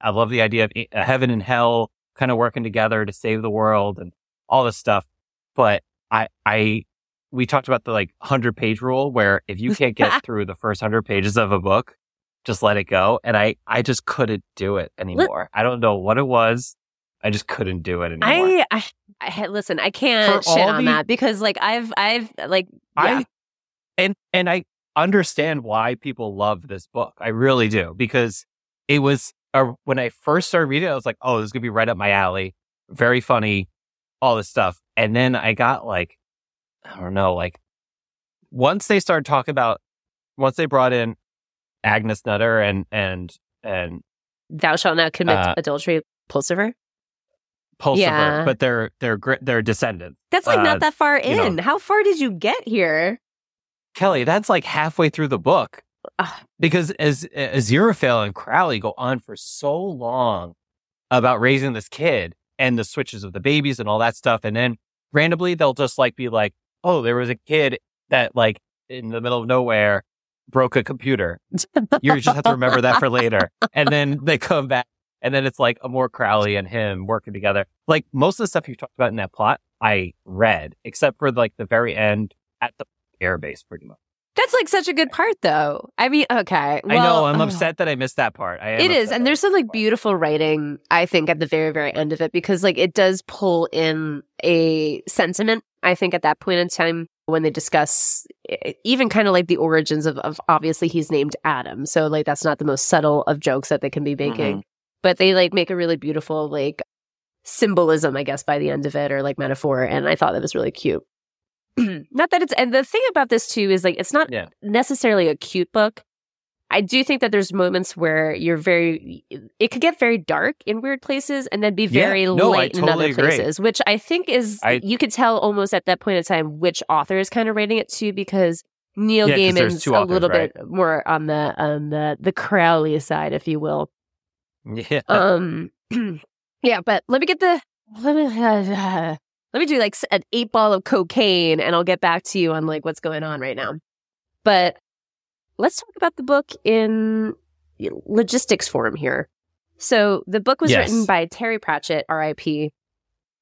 I love the idea of heaven and hell kind of working together to save the world and all this stuff. But I, I, we talked about the like hundred page rule where if you can't get *laughs* through the first hundred pages of a book, just let it go. And I, I just couldn't do it anymore. I don't know what it was. I just couldn't do it anymore. I, I, I listen. I can't For shit on the- that because, like, I've, I've, like, yeah. I and and I understand why people love this book. I really do because it was uh, when I first started reading it, I was like, "Oh, this is gonna be right up my alley." Very funny, all this stuff. And then I got like, I don't know, like once they started talking about, once they brought in Agnes Nutter and and and Thou shalt not commit Uh, adultery, Pulsifer. Pulsifer, Yeah. but they're they're they're descendants. That's like Uh, not that far you know. in. How far did you get here? Kelly, that's like halfway through the book. Ah. Because as Aziraphale and Crowley go on for so long about raising this kid and the switches of the babies and all that stuff, and then randomly they'll just like be like, "Oh, there was a kid that like in the middle of nowhere broke a computer." You just have to remember that for later, and then they come back, and then it's like a more Crowley and him working together. Like most of the stuff you talked about in that plot, I read, except for like the very end at the airbase, pretty much. That's like such a good part, though. I mean, okay. I know. I'm upset that I missed that part. I am It is, and there's some like beautiful writing. I think at the very, very end of it because like it does pull in a sentiment. I think at that point in time when they discuss even kind of like the origins of, of obviously he's named Adam, so like that's not the most subtle of jokes that they can be making, but they like make a really beautiful like symbolism, I guess, by the end of it or like metaphor, and I thought that was really cute. *clears throat* not that it's and the thing about this too is like it's not Yeah. necessarily a cute book. I do think that there's moments where you're very, it could get very dark in weird places and then be Yeah. very No, I light in totally other agree. places, which I think is, I- you could tell almost at that point in time which author is kind of rating it to because Neil Yeah, Gaiman's a authors, little right? bit more on the, on the, the Crowley side, if you will. *laughs* Yeah. Um, *clears throat* yeah, but let me get the, let me, *laughs* let me do like an eight ball of cocaine and I'll get back to you on like what's going on right now. But let's talk about the book in logistics form here. So the book was Yes. written by Terry Pratchett, R.I.P.,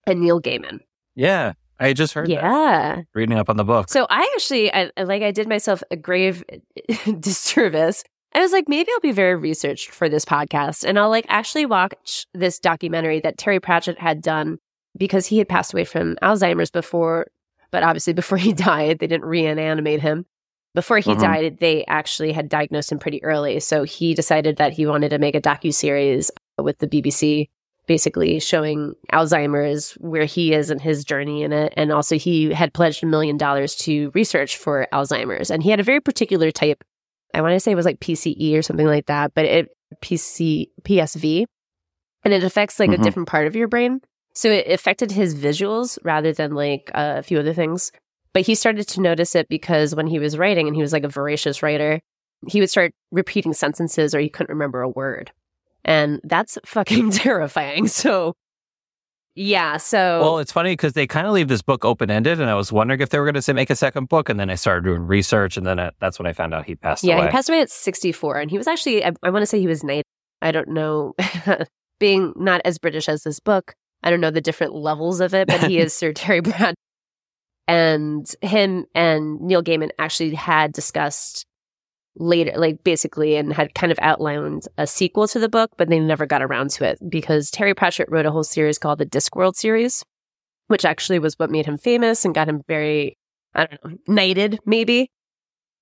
and Neil Gaiman. yeah. I just heard that. Yeah. Reading up on the book. So I actually, I, I- like, I did myself a grave *laughs* disservice. I was like, maybe I'll be very researched for this podcast and I'll like actually watch this documentary that Terry Pratchett had done because he had passed away from Alzheimer's before, but obviously before *laughs* he died, they didn't reanimate him. Before he Mhm. died, they actually had diagnosed him pretty early. So he decided that he wanted to make a docu series with the BBC, basically showing Alzheimer's where he is in his journey in it. And also, he had pledged a million dollars to research for Alzheimer's. And he had a very particular type. I want to say it was like PCE or something like that, but it PC PSV, and it affects like a Mhm. different part of your brain. So it affected his visuals rather than like a few other things. But he started to notice it because when he was writing, and he was like a voracious writer, he would start repeating sentences or he couldn't remember a word. And that's *laughs* fucking terrifying. So, yeah. So, Well, it's funny because they kind of leave this book open ended, and I was wondering if they were going to say make a second book, and then I started doing research, and then I, that's when I found out he passed yeah, away. Yeah. He passed away at 64. And he was actually, I, I want to say he was 90. I don't know, *laughs* being not as British as this book, I don't know the different levels of it, but he is *laughs* Sir Terry Brad. And him and Neil Gaiman actually had discussed later, like basically, and had kind of outlined a sequel to the book, but they never got around to it because Terry Pratchett wrote a whole series called the Discworld series, which actually was what made him famous and got him very, I don't know, knighted maybe.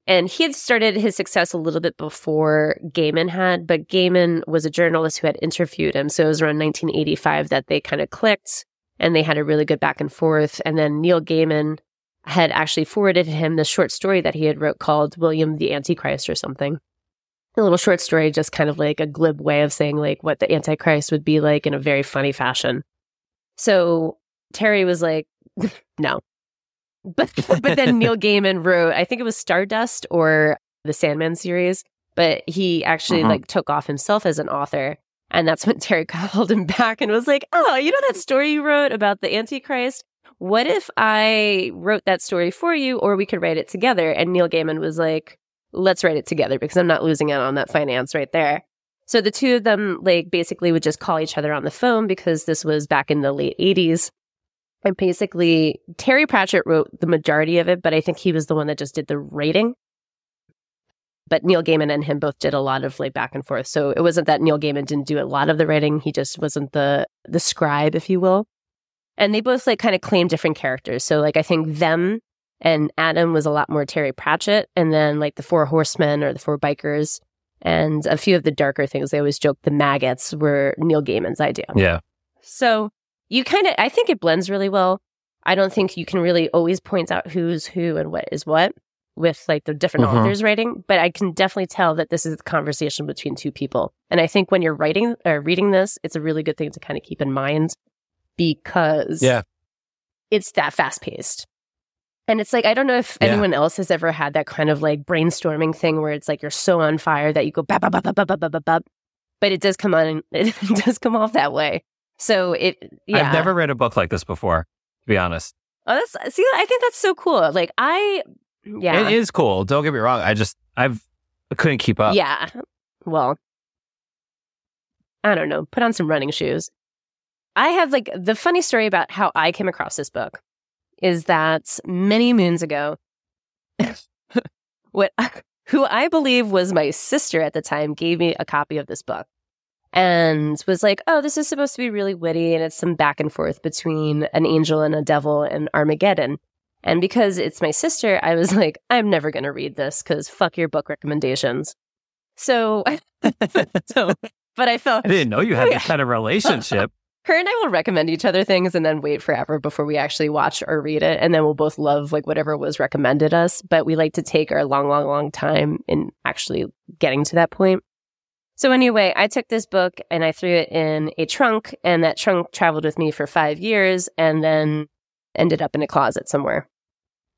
And he had started his success a little bit before Gaiman had, but Gaiman was a journalist who had interviewed him. So it was around 1985 that they kind of clicked and they had a really good back and forth. And then Neil Gaiman had actually forwarded him the short story that he had wrote called William the Antichrist or something. A little short story, just kind of like a glib way of saying like what the Antichrist would be like in a very funny fashion. So Terry was like, *laughs* no. But but then *laughs* Neil Gaiman wrote, I think it was Stardust or the Sandman series, but he actually Mhm. like took off himself as an author. And that's when *laughs* Terry called him back and was like, Oh, you know that story you wrote about the Antichrist? What if I wrote that story for you or we could write it together? And Neil Gaiman was like, Let's write it together because I'm not losing out on that finance right there. So the two of them like basically would just call each other on the phone because this was back in the late 80s. And basically, Terry Pratchett wrote the majority of it, but I think he was the one that just did the writing. But Neil Gaiman and him both did a lot of like back and forth. So it wasn't that Neil Gaiman didn't do a lot of the writing; he just wasn't the the scribe, if you will. And they both like kind of claim different characters. So like I think them and Adam was a lot more Terry Pratchett, and then like the Four Horsemen or the Four Bikers, and a few of the darker things. They always joke the maggots were Neil Gaiman's idea. yeah. So you kind of, I think it blends really well. I don't think you can really always point out who's who and what is what with like the different mm-hmm. authors writing, but I can definitely tell that this is a conversation between two people. And I think when you're writing or reading this, it's a really good thing to kind of keep in mind because yeah. it's that fast paced. And it's like, I don't know if yeah. anyone else has ever had that kind of like brainstorming thing where it's like you're so on fire that you go bap, bap, bap, bap, bap, bap, bap, bap. But it does come on, *laughs* it does come off that way. So it, yeah. I've never read a book like this before, to be honest. Oh, that's, see, I think that's so cool. Like, I, yeah. It is cool. Don't get me wrong. I just, I've, I couldn't keep up. Yeah. Well, I don't know. Put on some running shoes. I have like the funny story about how I came across this book is that many moons ago, *laughs* what *laughs* who I believe was my sister at the time gave me a copy of this book and was like, "Oh, this is supposed to be really witty and it's some back and forth between an angel and a devil and Armageddon." And because it's my sister, I was *laughs* like, "I'm never going to read this cuz fuck your book recommendations." So, *laughs* so but I felt I didn't know you had this kind of relationship. *laughs* her and I will recommend each other things and then wait forever before we actually watch or read it. And then we'll both love like whatever was recommended us. But we like to take our long, long, long time in actually getting to that point. So anyway, I took this book and I threw it in a trunk and that trunk traveled with me for five years and then ended up in a closet somewhere.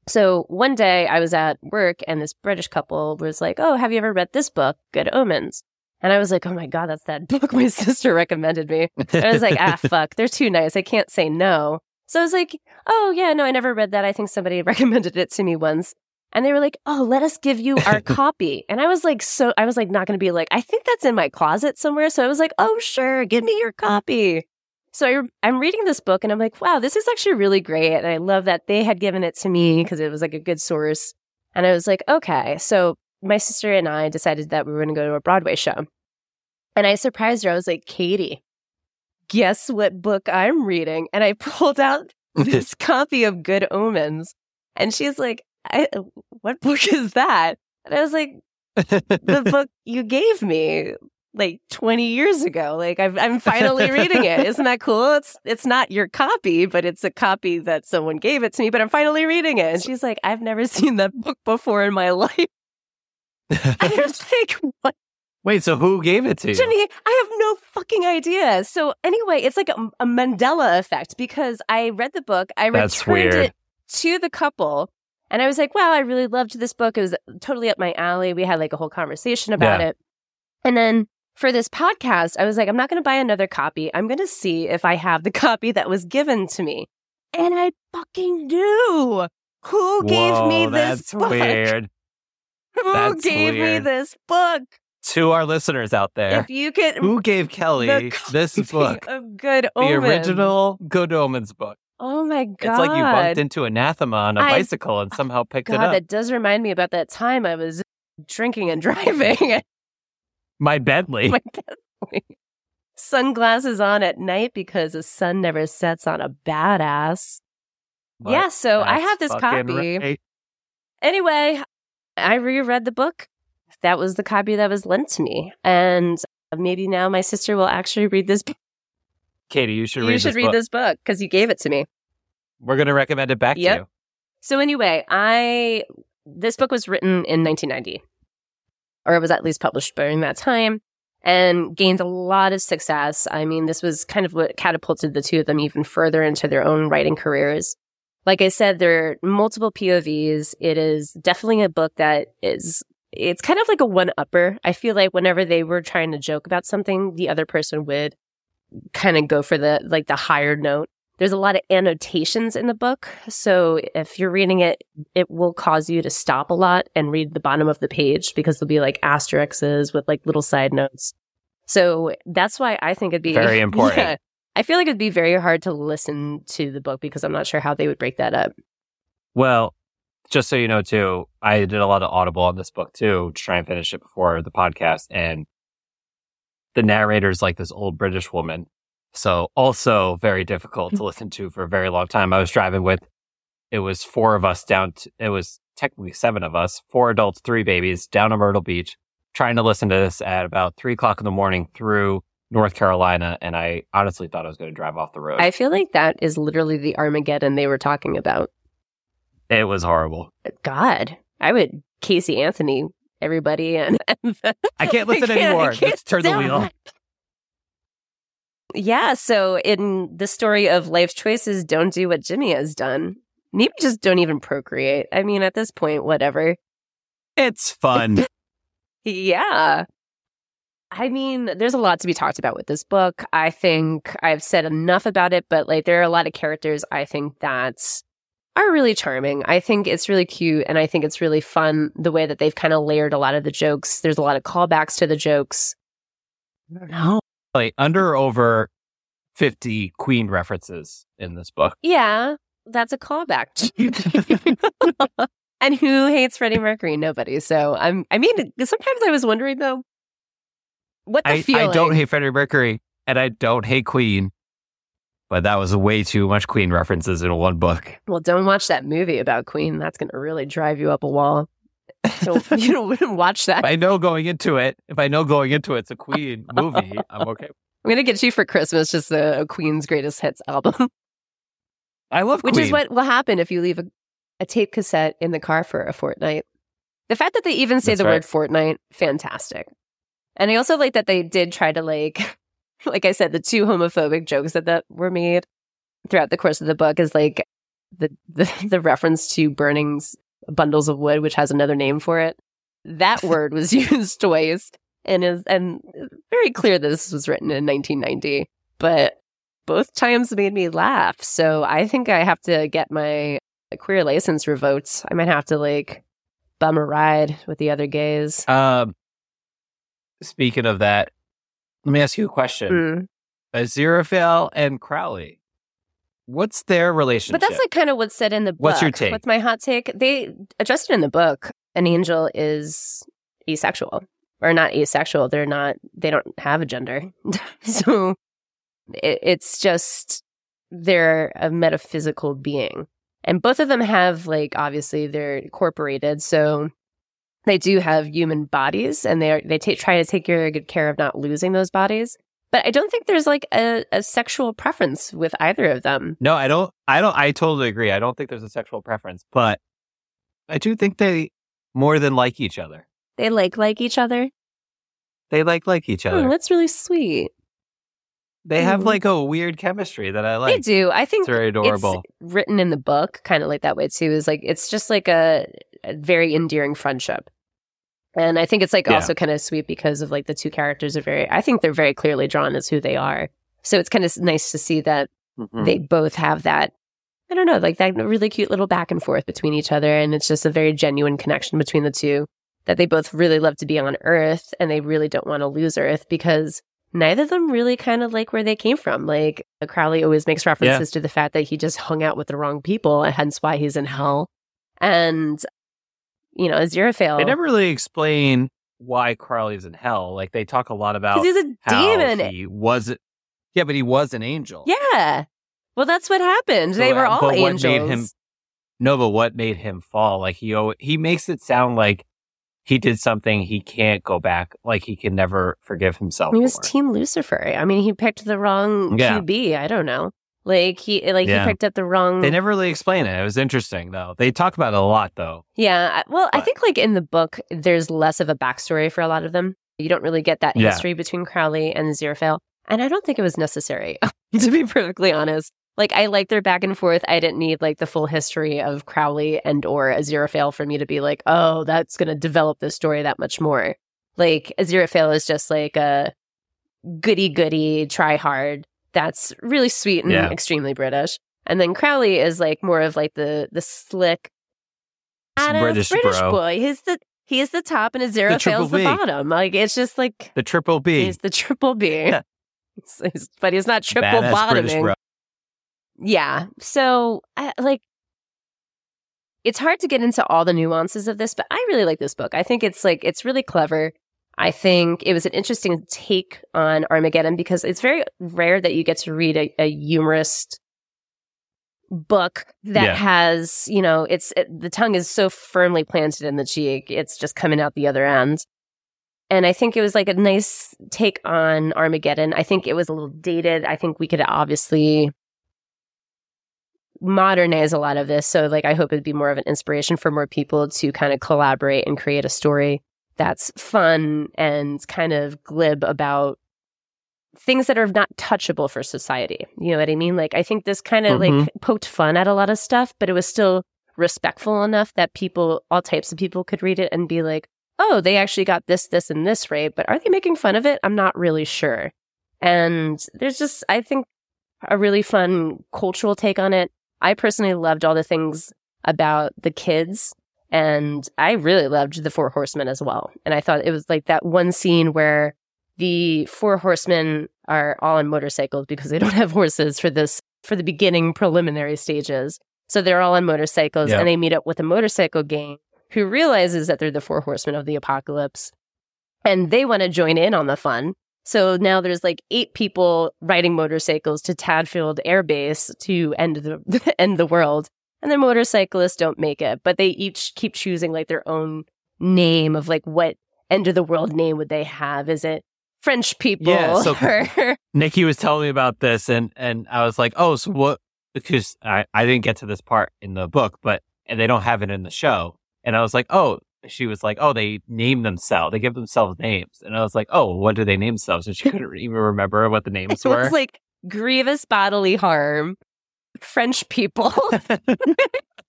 So one day I was at work and this British couple was like, Oh, have you ever read this book? Good Omens. And I was like, Oh my God, that's that *laughs* book my sister recommended me. I was like, ah, *laughs* fuck, they're too nice. I can't say no. So I was like, oh, yeah, no, I never read that. I think somebody *laughs* recommended it to me once. And they were like, oh, let us give you our *laughs* copy. And I was like, so, I was like, not going to be like, I think that's in my closet somewhere. So I was like, oh, sure, give me your copy. So I, I'm reading this book and I'm like, wow, this is actually really great. And I love that they had given it to me because it was like a good source. And I was like, okay. So my sister and I decided that we were going to go to a Broadway show. And I surprised her. I was like, Katie, guess what book I'm reading? And I *laughs* pulled out *laughs* this copy of Good Omens. And she's like, I, what book is that? And I was like, the *laughs* book you gave me like 20 years ago. Like I've, I'm finally reading it. Isn't that cool? It's, it's not your copy, but it's a copy that someone gave it to me, but I'm finally reading it. And she's like, I've never *laughs* seen that book before in my life. *laughs* I was like, what? Wait, so who gave it to you? Jenny, I have no fucking idea. So anyway, it's like a, a Mandela effect because I read the book, I That's returned weird. it to the couple, and I was like, "Wow, I really loved this book. It was totally up my alley." We had like a whole conversation about Yeah. it, and then for this podcast, I was like, "I'm not going to buy another copy. I'm going to see if I have the *laughs* copy that was given to me," and I fucking do. Who gave Whoa, me this that's book? weird. *laughs* Who That's gave me this book? To our listeners out there, If you could who gave Kelly this book? of Good The original Good Omens book. Oh my god! It's like you bumped into anathema on a I- bicycle and somehow picked God, it up. that does remind me about that time I was drinking and *laughs* driving. *laughs* My Bentley. My Bentley. Sunglasses on at night because the sun never sets on a badass. But yeah, so I have this copy. right. Anyway, I reread the book. That was the copy that was lent to me, and maybe now my sister will actually read this. *laughs* book. Katie, you should you read should this read book. this book because you gave it to me. We're going to recommend it back Yep. to you. So anyway, I this book was written in 1990, or it was at least published during that time, and gained a lot of success. I mean, this was kind of what catapulted the two of them even further into their own writing careers. Like I said, there are multiple POVs. It is definitely a book that is. It's kind of like a one upper. I feel like whenever they were trying to joke about something, the other person would kind of go for the like the higher note. There's a lot of annotations in the book. So if you're reading it, it will cause you to stop a lot and read the bottom of the page because there'll be like asterisks with like little side notes. So that's why I think it'd be Very *laughs* important. Yeah. I feel like it'd be very hard to listen to the book because I'm not sure how they would break that up. Well, just so you know, too, I did a lot of Audible on this book, too, to try and finish it before the podcast. And the narrator is like this old British woman. So also very difficult to *laughs* listen to for a very long time. I was driving with, it was four of us down, to, it was technically seven of us, four adults, three babies down to Myrtle Beach, trying to listen to this at about three o'clock in the morning through North Carolina. And I honestly thought I was going to drive off the road. I feel like that is literally the Armageddon they were talking about. it was horrible. God. I would Casey Anthony everybody and, *laughs* and I can't listen *laughs* I can't- anymore. can't Let's turn the wheel. Yeah, so in the story of life choices, don't do what Jimmy has done. Maybe just don't even procreate. I mean, at this point, whatever. It's fun. *laughs* Yeah. I mean, there's a lot to be talked about with this book. I think I've said enough about it, but like there are a lot of characters I think that are really charming. I think it's really cute and I think it's really fun the way that they've kind of layered a lot of the jokes. There's a lot of callbacks to the jokes. no. Like under or over 50 Queen references in this book. Yeah, that's a callback. *laughs* and who hates Freddie Mercury? Nobody. So I'm I mean, sometimes I was wondering though what the I, feeling I don't hate Freddie Mercury and I don't hate Queen, but that was way too much Queen references in one book. Well, don't watch that movie about Queen. That's going to really drive you up a wall. So you don't *laughs* wouldn't watch that. If I know going into it, if I know going into it, it's a Queen movie, I'm okay. I'm going to get you for Christmas just a, a Queen's greatest hits album, *laughs* I love which is what will happen if you leave a, a tape cassette in the car for a fortnight. The fact that they even say That's the right. word fortnight, fantastic. And I also like that they did try to like, *laughs* *laughs* like I said, the two homophobic jokes that that were made throughout the course of the book is like the the, *laughs* the reference to burning bundles of wood, which has another name for it. That *laughs* word was used twice, and is and very clear that this was written in 1990. But both times made me laugh, so I think I have to get my queer license revoked. I might have to like bum a ride with the other gays. Um, speaking of that, let me ask you a question. Mm. Aziraphale and Crowley, what's their relationship? But that's like kind of what's said in the book. What's your take? What's my hot take? They addressed it in the book. An angel is asexual, or not asexual. They're not. They don't have a gender. *laughs* so it, it's just they're a metaphysical being, and both of them have like obviously they're incorporated. So they do have human bodies, and they are, they take try to take very good care of not losing those bodies. But I don't think there's like a, a sexual preference with either of them. no, I don't. I don't. I totally agree. I don't think there's a sexual preference, but I do think they more than like each other. They like like each other. They like like each other. Oh, that's really sweet. they have mm. like a weird chemistry that I like. they do. I think It's very adorable. It's written in the book, kind of like that way too. Is like it's just like a, a very endearing friendship, and I think it's like Yeah. also kind of sweet because of like the two characters are very. I think they're very clearly drawn as who they are. So it's kind of nice to see that Mhm. they both have that. I don't know, like that really cute little back and forth between each other, and it's just a very genuine connection between the two. That they both really love to be on Earth, and they really don't want to lose Earth because neither of them really kind of like where they came from. Like Crowley always makes references to the fact that he just hung out with the wrong people, and hence why he's in hell. And you know, Aziraphale, They never really explain why Crowley's in hell. Like they talk a lot about because he's a how demon. he was. Yeah, but he was an angel. Yeah. Well, that's what happened. So, they were all but what angels. made him- No, but what made him fall? Like he he makes it sound like he did something he can't go back. Like he can never forgive himself. He was for. Team Lucifer. I mean, he picked the wrong Yeah. QB. I don't know. Like he eh, like Yeah. he picked up the wrong. They never really explain it. It was interesting though. They talk about it a lot though. yeah. Well, I think like in the book, there's less of a backstory for a lot of them. You don't really get that Yeah. history between Crowley and Aziraphale, and I don't think it was necessary *laughs* to be perfectly honest. Like I like their back and forth. I didn't need like the full history of Crowley and or Aziraphale for me to be like, oh, that's going to develop the story that much more. Like Aziraphale is just like a goody goody, try hard. That's really sweet and Yeah. extremely British. And then Crowley is like more of like the the slick British British, bro. boy. He's the he's the top and Aziraphale's triple the B. bottom. Like it's just like The triple B. he's the triple B. *laughs* Yeah. But he's not triple Badass bottoming. Yeah. So, I, like, it's hard to get into all the nuances of this, but I really like this book. I think it's like, it's really clever. I think it was an interesting take on Armageddon because it's very rare that you get to read a, a humorous book that Yeah. has, you know, it's it, the tongue is so firmly planted in the cheek. It's just coming out the other end. And I think it was like a nice take on Armageddon. I think it was a little dated. I think we could obviously modernize a lot of this. So like I hope it'd be more of an inspiration for more people to kind of collaborate and create a story that's fun and kind of glib about things that are not touchable for society. You know what I mean? Like I think this kind of Mhm. like poked fun at a lot of stuff, but it was still respectful enough that people all types of people could read it and be like, "Oh, they actually got this this and this right, but are they making fun of it? I'm not really sure." And there's just I think a really fun cultural take on it. I personally loved all the things about the kids and I really loved the Four Horsemen as well. And I thought it was like that one scene where the Four Horsemen are all on motorcycles because they *laughs* don't have horses for this, for the beginning preliminary stages. So they're all on motorcycles Yeah. and they meet up with a motorcycle gang who realizes that they're the Four Horsemen of the apocalypse and they want to join in on the fun. So now there's like eight people riding motorcycles to Tadfield Air Base to end the *laughs* end the world, and the motorcyclists don't make it, but they each keep choosing like their own name of like what end of the world name would they have? Is it French people? Yeah, so- *laughs* Nikki was telling me about this, and and I was like, oh, so what? Because I I didn't get to this part in the book, but and they don't have it in the show, and I was like, oh. She was like, "Oh, they name themselves. They give themselves names." And I was like, "Oh, what do they name themselves?" And she *laughs* couldn't even remember what the names it were. was like grievous bodily harm, French people. *laughs*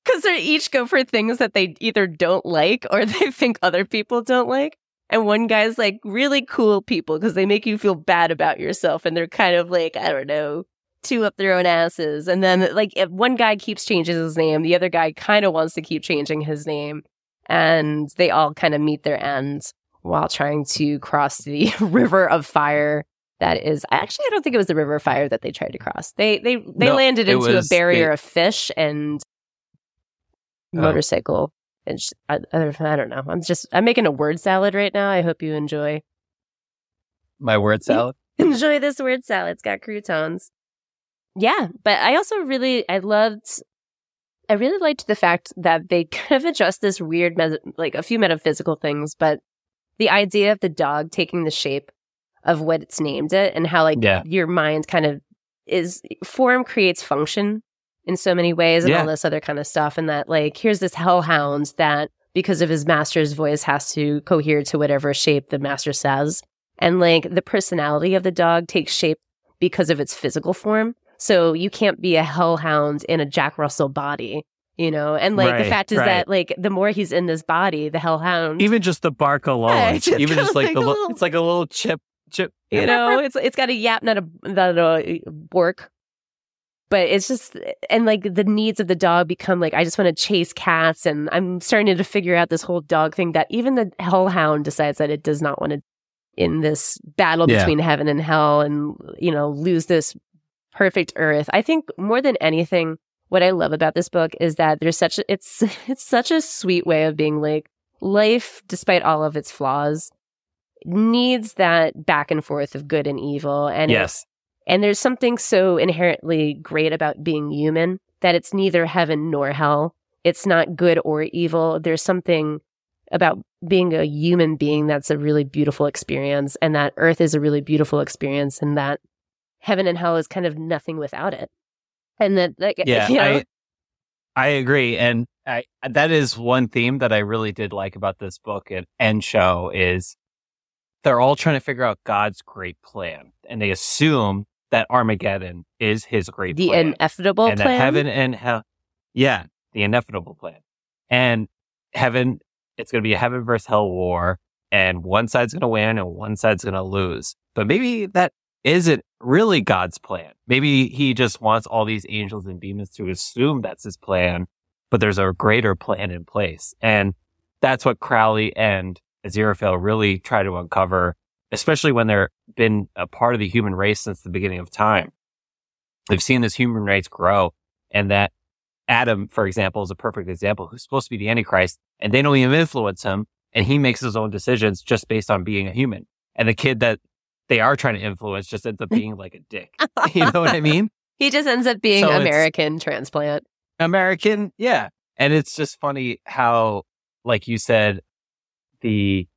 because they each go for things that they either don't like or *laughs* they think other people don't like. And one guy's like really cool people because they make you feel bad about yourself and they're kind of like, I don't know, two up their own asses. And then like if one guy keeps changing his name, the other guy kind of wants to keep changing his name. And they all kind of meet their ends while trying to cross the *laughs* river of fire that is actually I don't think it was the river of fire that they tried to cross. They they they No, landed into was a barrier the- of fish and Oh. motorcycle. And sh- uh, I, I don't know. I'm just I'm making a word salad right now. I hope you enjoy My word salad. *laughs* enjoy this word salad. It's got croutons. Yeah, but I also really I loved I really liked the fact that they *laughs* kind of addressed this weird like a few metaphysical things, but the idea of the dog taking the shape of what it's named it and how like Yeah. your mind kind of is form creates function in so many ways and Yeah. all this other kind of stuff and that like here's this hellhound that because of his master's voice has to cohere to whatever shape the master says and like the personality of the dog takes shape because of its physical form so you can't be a hellhound in a jack russell body you know and like the fact is right. that like the more he's in this body the hellhound Even just the bark alone, *laughs* Yeah, just even just like, like the little- it's like a little chip chip. you know it's it's got a yap not a not a bork but it's just and like the needs of the dog become like i just want to chase cats and i'm starting to figure out this whole dog thing that even the hellhound decides that it does not want to in this battle Yeah. between heaven and hell and you know lose this perfect earth i think more than anything what i love about this book is that there's such a, it's *laughs* it's such a sweet way of being like life despite all of its flaws needs that back and forth of good and evil and yes, and there's something so inherently great about being human that it's neither heaven nor hell. It's not good or evil. There's something about being a human being that's a really beautiful experience and that earth is a really beautiful experience and that heaven and hell is kind of nothing without it. And that like *laughs* yeah, you know, I I agree, and I that is one theme that I really did like about this book and, and show is they're all trying to figure out God's great plan, and they assume that Armageddon is His great the plan, inevitable and plan heaven and hell, yeah, the inevitable plan, and heaven, it's going to be a heaven versus hell war, and one side's going to win and one side's going to lose, but maybe that isn't really God's plan. Maybe he just wants all these angels and demons to assume that's his plan, but there's a greater plan in place. And that's what Crowley and Aziraphale really try to uncover, especially when they're been a part of the human race since the beginning of time. They've seen this human race grow and that Adam, for example, is a perfect example who's supposed to be the Antichrist and they don't even influence him and he makes his own decisions just based on being a human. And the kid that they are trying to influence just ends up being like a dick. *laughs* you know what I mean? he just ends up being So american transplant American, yeah. And it's just funny how, like you said, the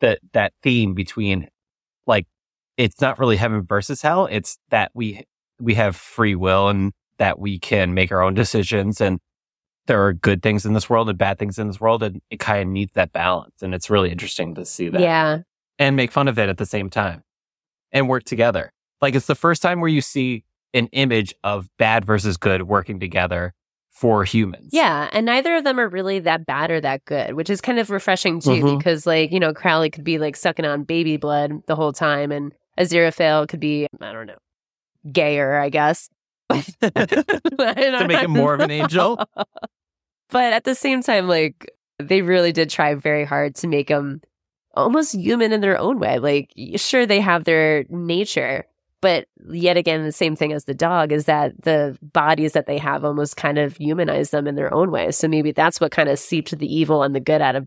that that theme between like it's not really heaven versus hell. It's that we we have free will and that we can make our own decisions and there are good things in this world and bad things in this world and it kind of needs that balance and it's really interesting to see that Yeah. and make fun of it at the same time and work together like it's the first time where you see an image of bad versus good working together for humans Yeah, and neither of them are really that bad or that good, which is kind of refreshing too, Mhm. because like you know Crowley could be like sucking on baby blood the whole time, and Aziraphale could be I don't know gayer, I guess, *laughs* to make him more of an angel *laughs* But at the same time, like they really did try very hard to make them almost human in their own way. Like, sure, they have their nature, but yet again, the same thing as the dog is that the bodies that they have almost kind of humanize them in their own way. So maybe that's what kind of seeped the evil and the good out of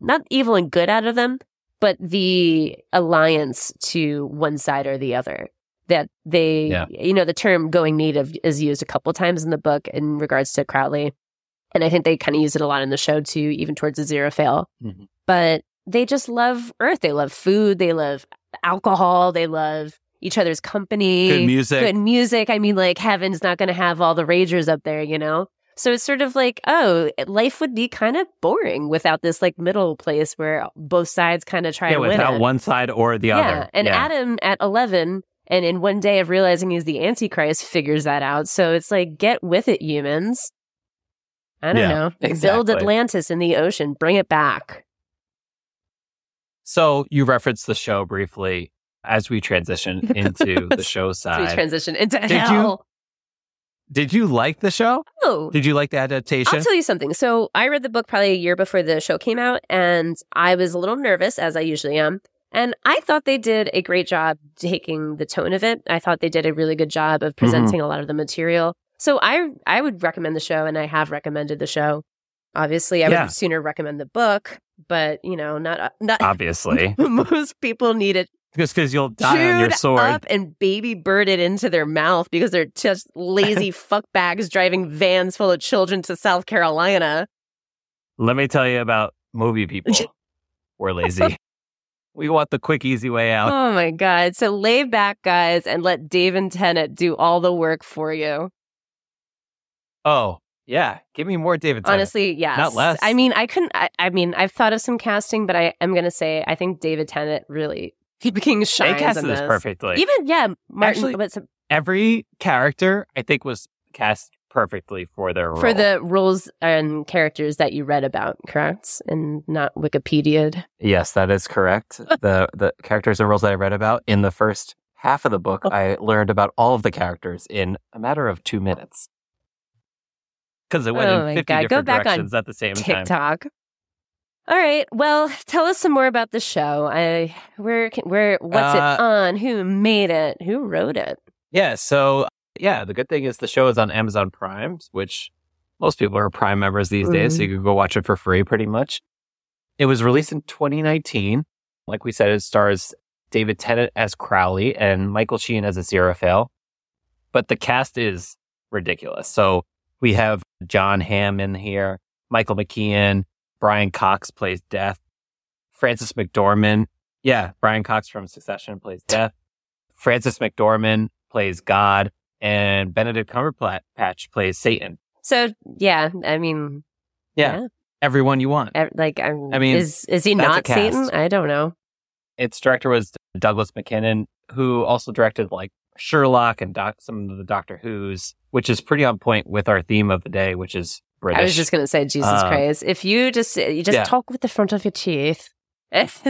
not evil and good out of them, but the alliance to one side or the other. That they, Yeah. you know, the term going native is used a couple times in the book in regards to Crowley. And I think they kind of use it a lot in the show too, even towards Aziraphale. Mhm. But they just love Earth. They love food. They love alcohol. They love each other's company. good music Good music. I mean, like heaven's not going to have all the ragers up there, you know? So it's sort of like, oh, life would be kind of boring without this like middle place where both sides kind of try yeah to win without it. one side or the yeah. other And yeah. Adam at 11 and in one day of realizing he's the Antichrist figures that out. So it's like, get with it, humans. I don't Yeah, know. Build. Atlantis in the ocean. Bring it back. So you referenced the show briefly as we transition *laughs* into the show So we side. transition into Did you- hell. Did you like the show? Oh, Did you like the adaptation? I'll tell you something. So I read the book probably a year before the show came out, and I was a little nervous, as I usually am. And I thought they did a great job taking the tone of it. I thought they did a really good job of mm-hmm. presenting a lot of the material. So I I would recommend the show, and I have recommended the show. Obviously, I Yeah. would sooner recommend the book, but you know, not uh, not Obviously, *laughs* most people need it just because you'll die on your sword. up and baby birded into their mouth because they're just lazy *laughs* fuckbags driving vans full of children to South Carolina. Let me tell you about movie *laughs* people. We're lazy. *laughs* we want the quick, easy way out. Oh my god! So lay back, guys, and let David Tennant do all the work for you. Oh, yeah. Give me more David. Tennant. Honestly, yes, Not less. I mean, I couldn't. I, I mean, I've thought of some casting, but I am gonna say I think David Tennant really fucking they shines They casted this this. perfectly. Even yeah, Martin. Actually, but some- Every character, I think, was cast perfectly for their role. for the roles and characters that you read about, correct? And not Wikipedia. Yes, that is correct. *laughs* the the characters and roles that I read about in the first half of the book, Oh. I learned about all of the characters in a matter of two minutes. Because it went Oh my in 50 God, go different back on directions at the same time. TikTok. All right. Well, tell us some more about the show. I where can where what's it Uh, on? Who made it? Who wrote it? Yeah, so yeah, the good thing is the show is on Amazon Prime, which most people are Prime members these days, so you can go watch it for free pretty much. It was released in 2019. Like we said, it stars David Tennant as Crowley and Michael Sheen as Aziraphale. But the cast is ridiculous. So we have Jon Hamm in here, Michael McKean, Brian Cox plays Death, Frances McDormand. Yeah, Brian Cox from Succession plays Death. Frances McDormand plays God, and Benedict Cumberbatch plays Satan. So yeah, I mean, Yeah, Yeah. everyone you want. like I'm, I mean, is is he not Satan? I don't know. Its director was Douglas Mackinnon, who also directed like Sherlock and doc- some of the Doctor Who's, which is pretty on point with our theme of the day, which is British. I was just gonna say Jesus Uh, Christ. If you just you just yeah. talk with the front of your teeth, *laughs*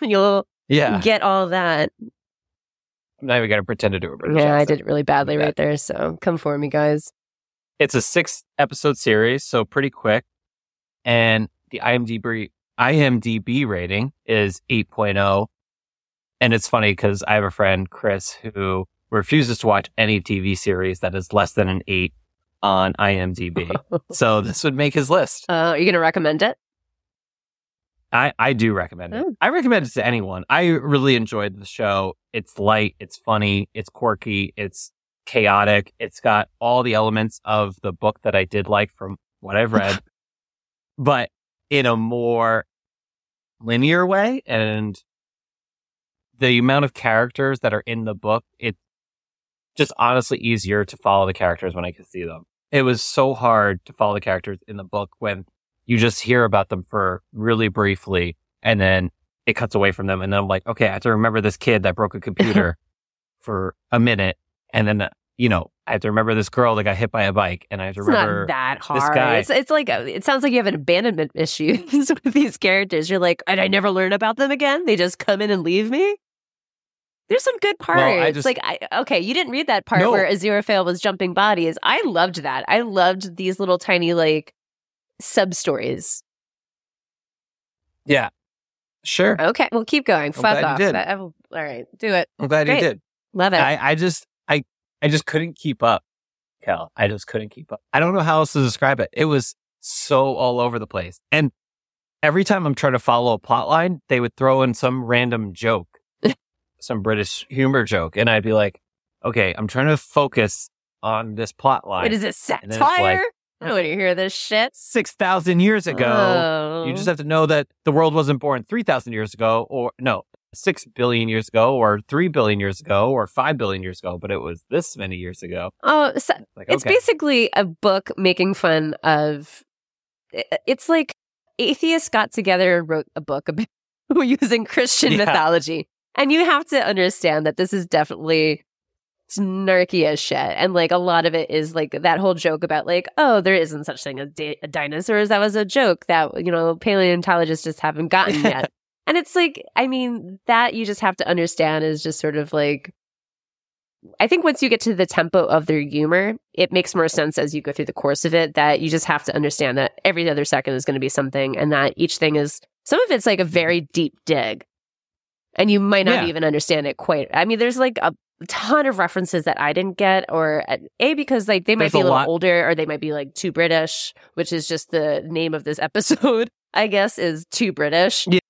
you'll yeah. get all that. I'm not even gonna pretend to do a British. Yeah, I did it really badly right there. So come for me, guys. It's a six episode series, so pretty quick. And the IMDb IMDb rating is 8.0. And it's funny because I have a friend, Chris, who refuses to watch any TV series that is less than an eight on IMDb. so this would make his list. Uh, are you gonna recommend it? I, I do recommend it. Oh. I recommend it to anyone. I really enjoyed the show. It's light, it's funny, it's quirky, it's chaotic. It's got all the elements of the book that I did like from what I've read, *laughs* but in a more linear way. And the amount of characters that are in the book, it just honestly easier to follow the characters when I could see them. It was so hard to follow the characters in the book when you just hear about them for really briefly and then it cuts away from them. And then I'm like, okay, I have to remember this kid that broke a computer *laughs* for a minute. And then, you know, I have to remember this girl that got hit by a bike and I have to It's remember that this guy. It's it's like it sounds like you have an abandonment issue *laughs* with these characters. You're like, and I never learn about them again. They just come in and leave me. There's some good parts. Well, just- like, I okay, you didn't read that part No. where Aziraphale was jumping bodies. I loved that. I loved these little tiny like sub stories. yeah, sure. Okay, well, keep going. Fuck glad you off. did. I- I all right, do it. I'm glad Great. you did. Love it. I, I just, I, I just couldn't keep up, Kel. I just couldn't keep up. I don't know how else to describe it. It was so all over the place. And every time I'm trying to follow a plot line, they would throw in some random joke, some British humor joke. And I'd be like, okay, I'm trying to focus on this plot line. Wait, is it And then it's like- satire? I don't want to hear this shit. 6,000 years ago. Oh. You just oh. have to know that the world wasn't born 3,000 years ago, or no, 6 billion years ago, or 3 billion years ago, or 5 billion years ago, but it was this many years ago. Oh, so Like, it's okay. basically a book making fun of. It's like atheists got together and wrote a book about *laughs* using Christian Yeah. mythology, and you have to understand that this is definitely snarky as shit, and like a lot of it is like that whole joke about like, oh, there isn't such thing as da- dinosaurs. That was a joke that you know paleontologists just haven't gotten yet. *laughs* And it's like, I mean, that you just have to understand is just sort of like, I think once you get to the tempo of their humor, it makes more sense as you go through the course of it that you just have to understand that every other second is going to be something and that each thing is, some of it's like a very deep dig. And you might not Yeah. even understand it quite. I mean, there's like a ton of references that I didn't get, or uh, A, because like they might There's be a a little lot- older, or they might be like too British, which is just the name of this *laughs* episode, I guess, is too British Yeah.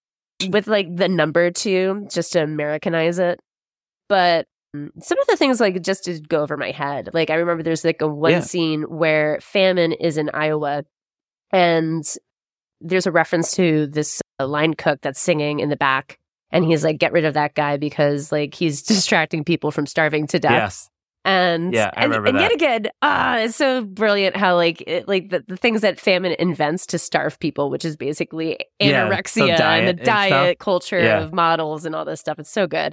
with like the number two just to Americanize it. But mm, some of the things like just to go over my head. Like I remember there's like a one Yeah. scene where famine is in Iowa and there's a reference to this uh, line cook that's singing in the back and he's like get rid of that guy because like he's *laughs* distracting people from starving to death. Yes. And Yeah, I and, remember and yet again, ah, it's so brilliant how like it, like the, the things that famine invents to starve people, which is basically anorexia diet and and the diet culture Yeah. of models and all this stuff. It's so good.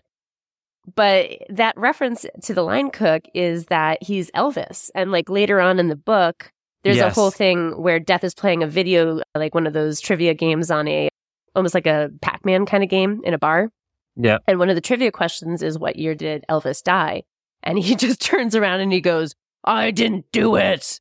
But that reference to the line cook is that he's Elvis, and like later on in the book, there's Yes. a whole thing where Death is playing a video, like one of those trivia games on a almost like a Pac-Man kind of game in a bar. Yeah. And one of the trivia questions is, What year did Elvis die? And he *laughs* just turns around and he goes, I didn't do it.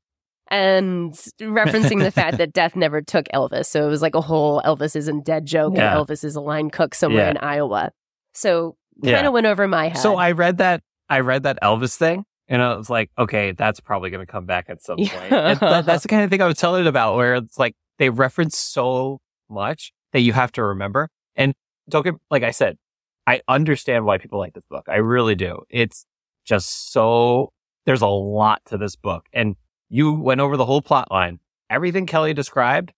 And referencing the fact that *laughs* death never took Elvis. So it was like a whole Elvis isn't dead joke, Yeah. and Elvis is a line cook somewhere Yeah. in Iowa. So kind Yeah. of went over my head. So I read that I read that Elvis thing, and I was like, okay, that's probably going to come back at some Yeah. *laughs* point. And that- that's the kind of thing I was telling it about, where it's like they reference so much that you have to remember. And don't get like I said, I understand why people like this book. I really do. It's just so there's a lot to this book, and you went over the whole plot line. Everything Kelly described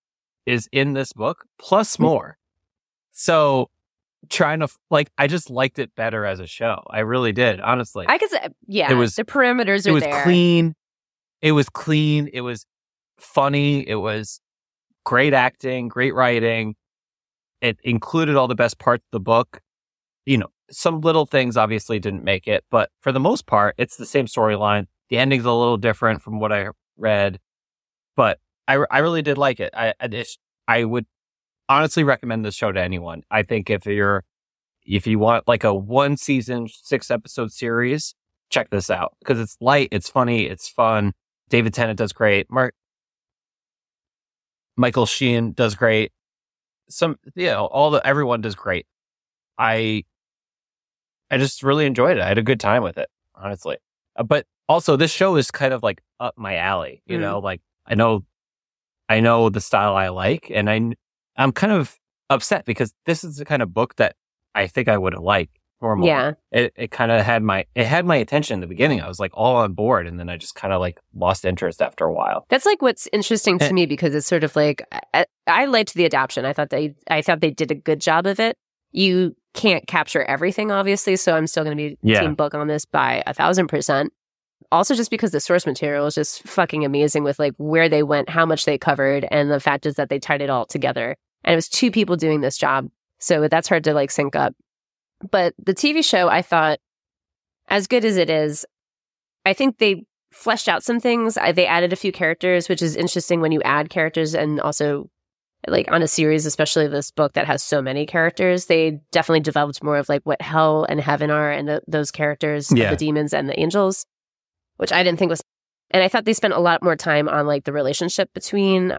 is in this book, plus mm. more. So trying to like I just liked it better as a show. I really did, honestly. I could uh, yeah, It was- the parameters are it was there. clean. It was clean. It was funny. It was great acting, great writing. It included all the best parts of the book. You know, some little things obviously didn't make it, but for the most part, it's the same storyline. The ending's a little different from what I read, but I, I really did like it. I, I just, I would honestly recommend this show to anyone. I think if you're, if you want like a one season, six episode series, check this out because it's light, it's funny, it's fun. David Tennant does great. Mark, Michael Sheen does great. Some, you know, all the, everyone does great. I, I just really enjoyed it. I had a good time with it, honestly. Uh, but also this show is kind of like up my alley, you Mm. know, like I know, I know the style I like and I, I'm kind of upset because this is the kind of book that I think I would have liked normally Yeah. it, it kind of had my it had my attention in the beginning. I was like all on board, and then I just kind of like lost interest after a while. That's like what's interesting to Eh. me because it's sort of like I, liked the adaptation. I thought they I thought they did a good job of it. You can't capture everything, obviously, so I'm still going to be Yeah. team book on this by a thousand percent. also just because the source material is just fucking amazing with like where they went, how much they covered, and the fact is that they tied it all together. And it was two people doing this job. So that's hard to like sync up. But the TV show, I thought, as good as it is, I think they fleshed out some things. I, they added a few characters, which is interesting when you add characters and also like on a series, especially this book that has so many characters. They definitely developed more of like what hell and heaven are and the, those characters, Yeah. the demons and the angels, which I didn't think was. And I thought they spent a lot more time on like the relationship between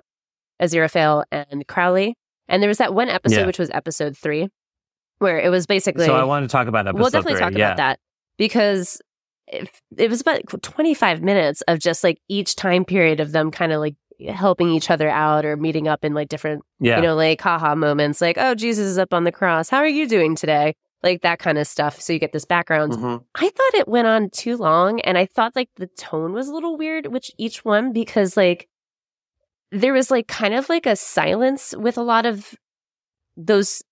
Aziraphale and Crowley. And there was that one episode, Yeah. which was episode three, where it was basically. So I want to talk about episode we'll definitely three. talk yeah. about that because it, it was about 25 minutes of just like each time period of them kind of like helping each other out or meeting up in like different Yeah. you know like haha moments like oh jesus is up on the cross how are you doing today like that kind of stuff so you get this background Mhm. I thought it went on too long and I thought like the tone was a little weird, which each one because like there was like kind of like a silence with a lot of those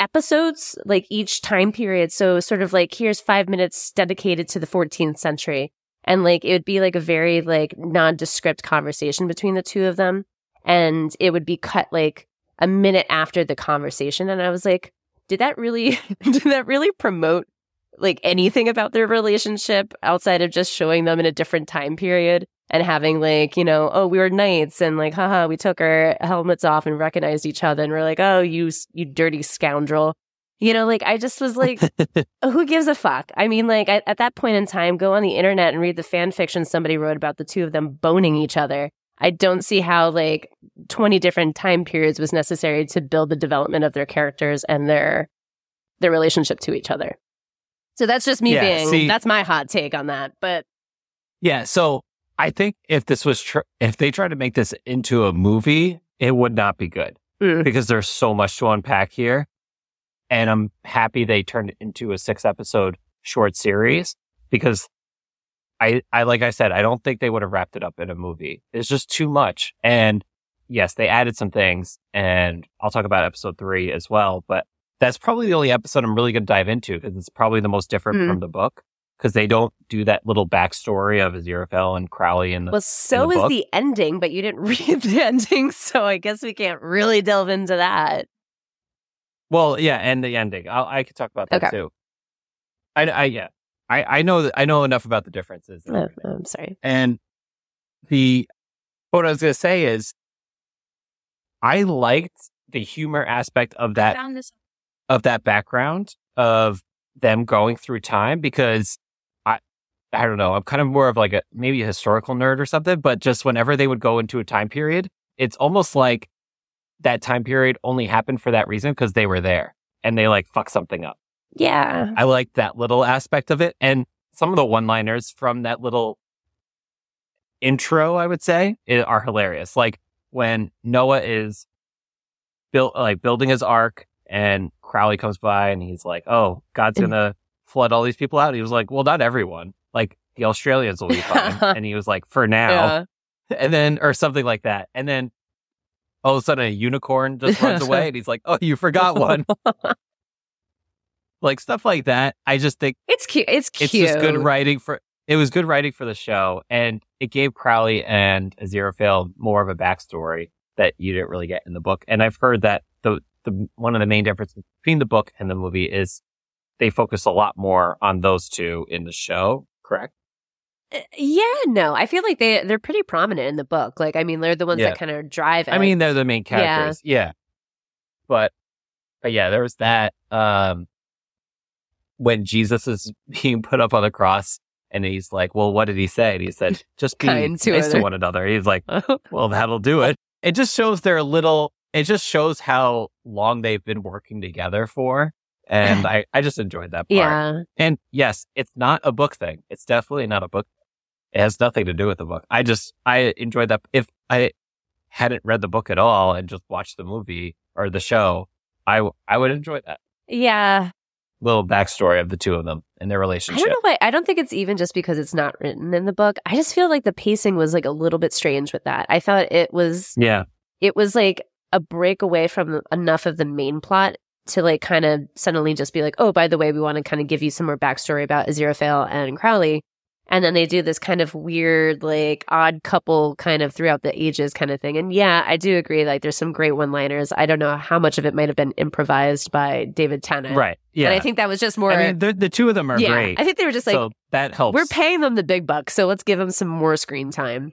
episodes, like each time period. So sort of like here's five minutes dedicated to the 14th century. And like it would be like a very like nondescript conversation between the two of them. And it would be cut like a minute after the conversation. And I was like, did that really *laughs* did that really promote like anything about their relationship outside of just showing them in a different time period and having like you know oh we were knights and like haha we took our helmets off and recognized each other and we're like oh you you dirty scoundrel you know like i just was like *laughs* who gives a fuck i mean like at, at that point in time go on the internet and read the fan fiction somebody wrote about the two of them boning each other i don't see how like 20 different time periods was necessary to build the development of their characters and their their relationship to each other so that's just me Yeah, being see- that's my hot take on that but Yeah. So I think if this was tr- if they tried to make this into a movie, it would not be good Mm. because there's so much to unpack here. And I'm happy they turned it into a six episode short series because I, I, like I said, I don't think they would have wrapped it up in a movie. It's just too much. And yes, they added some things and I'll talk about episode three as well, but that's probably the only episode I'm really going to dive into because it's probably the most different Mm. from the book because they don't do that little backstory of Aziraphale and Crowley and the, well so the is the ending but you didn't *laughs* read the ending so i guess we can't really delve into that well, yeah, and the ending. I'll, I could talk about that Okay. too. I, I, yeah, I, I know that I know enough about the differences. oh, i'm sorry And the what I was gonna say is, I liked the humor aspect of that this of that background of them going through time because I I don't know I'm kind of more of like a maybe a historical nerd or something, but just whenever they would go into a time period, it's almost like that time period only happened for that reason because they were there and they like fuck something up. yeah I like that little aspect of it. And some of the one liners from that little intro, I would say, are hilarious. Like when Noah is built, like building his ark and Crowley comes by and he's like, Oh, God's going to flood all these people out. He was like, Well, not everyone. Like the Australians will be fine. *laughs* and he was like, For now. yeah And then, or something like that. And then all of a sudden a unicorn just runs *laughs* away and he's like, Oh, you forgot *laughs* one. like stuff like that. I just think it's cute it's cute it's just good writing for it was good writing for the show and it gave Crowley and Aziraphale more of a backstory that you didn't really get in the book. And I've heard that the the one of the main differences between the book and the movie is they focus a lot more on those two in the show, correct? Uh, yeah no i feel like they they're pretty prominent in the book like i mean they're the ones Yeah. that kind of drive it I mean, they're the main characters. Yeah. But but yeah, there was that um when Jesus is being put up on the cross and he's like, Well, what did he say? And he said, *laughs* Just be Kind to nice to one another. He's like, *laughs* Well, that'll do it. It just shows their little it just shows how long they've been working together for. And *laughs* I, I just enjoyed that part. yeah And yes, it's not a book thing. It's definitely not a book. It has nothing to do with the book. I just, I enjoyed that. If I hadn't read the book at all and just watched the movie or the show, I I would enjoy that yeah little backstory of the two of them and their relationship. I don't know why. I don't think it's even just because it's not written in the book. I just feel like the pacing was like a little bit strange with that. I thought it was Yeah. it was like a break away from enough of the main plot to like kind of suddenly just be like, oh, by the way, we want to kind of give you some more backstory about Aziraphale and Crowley. And then they do this kind of weird, like odd couple kind of throughout the ages kind of thing. And yeah, I do agree. Like there's some great one liners. I don't know how much of it might have been improvised by David Tennant. Right. Yeah. And I think that was just more. I mean, the, the two of them are yeah, great. I think they were just like, so that helps. we're paying them the big bucks, so let's give them some more screen time.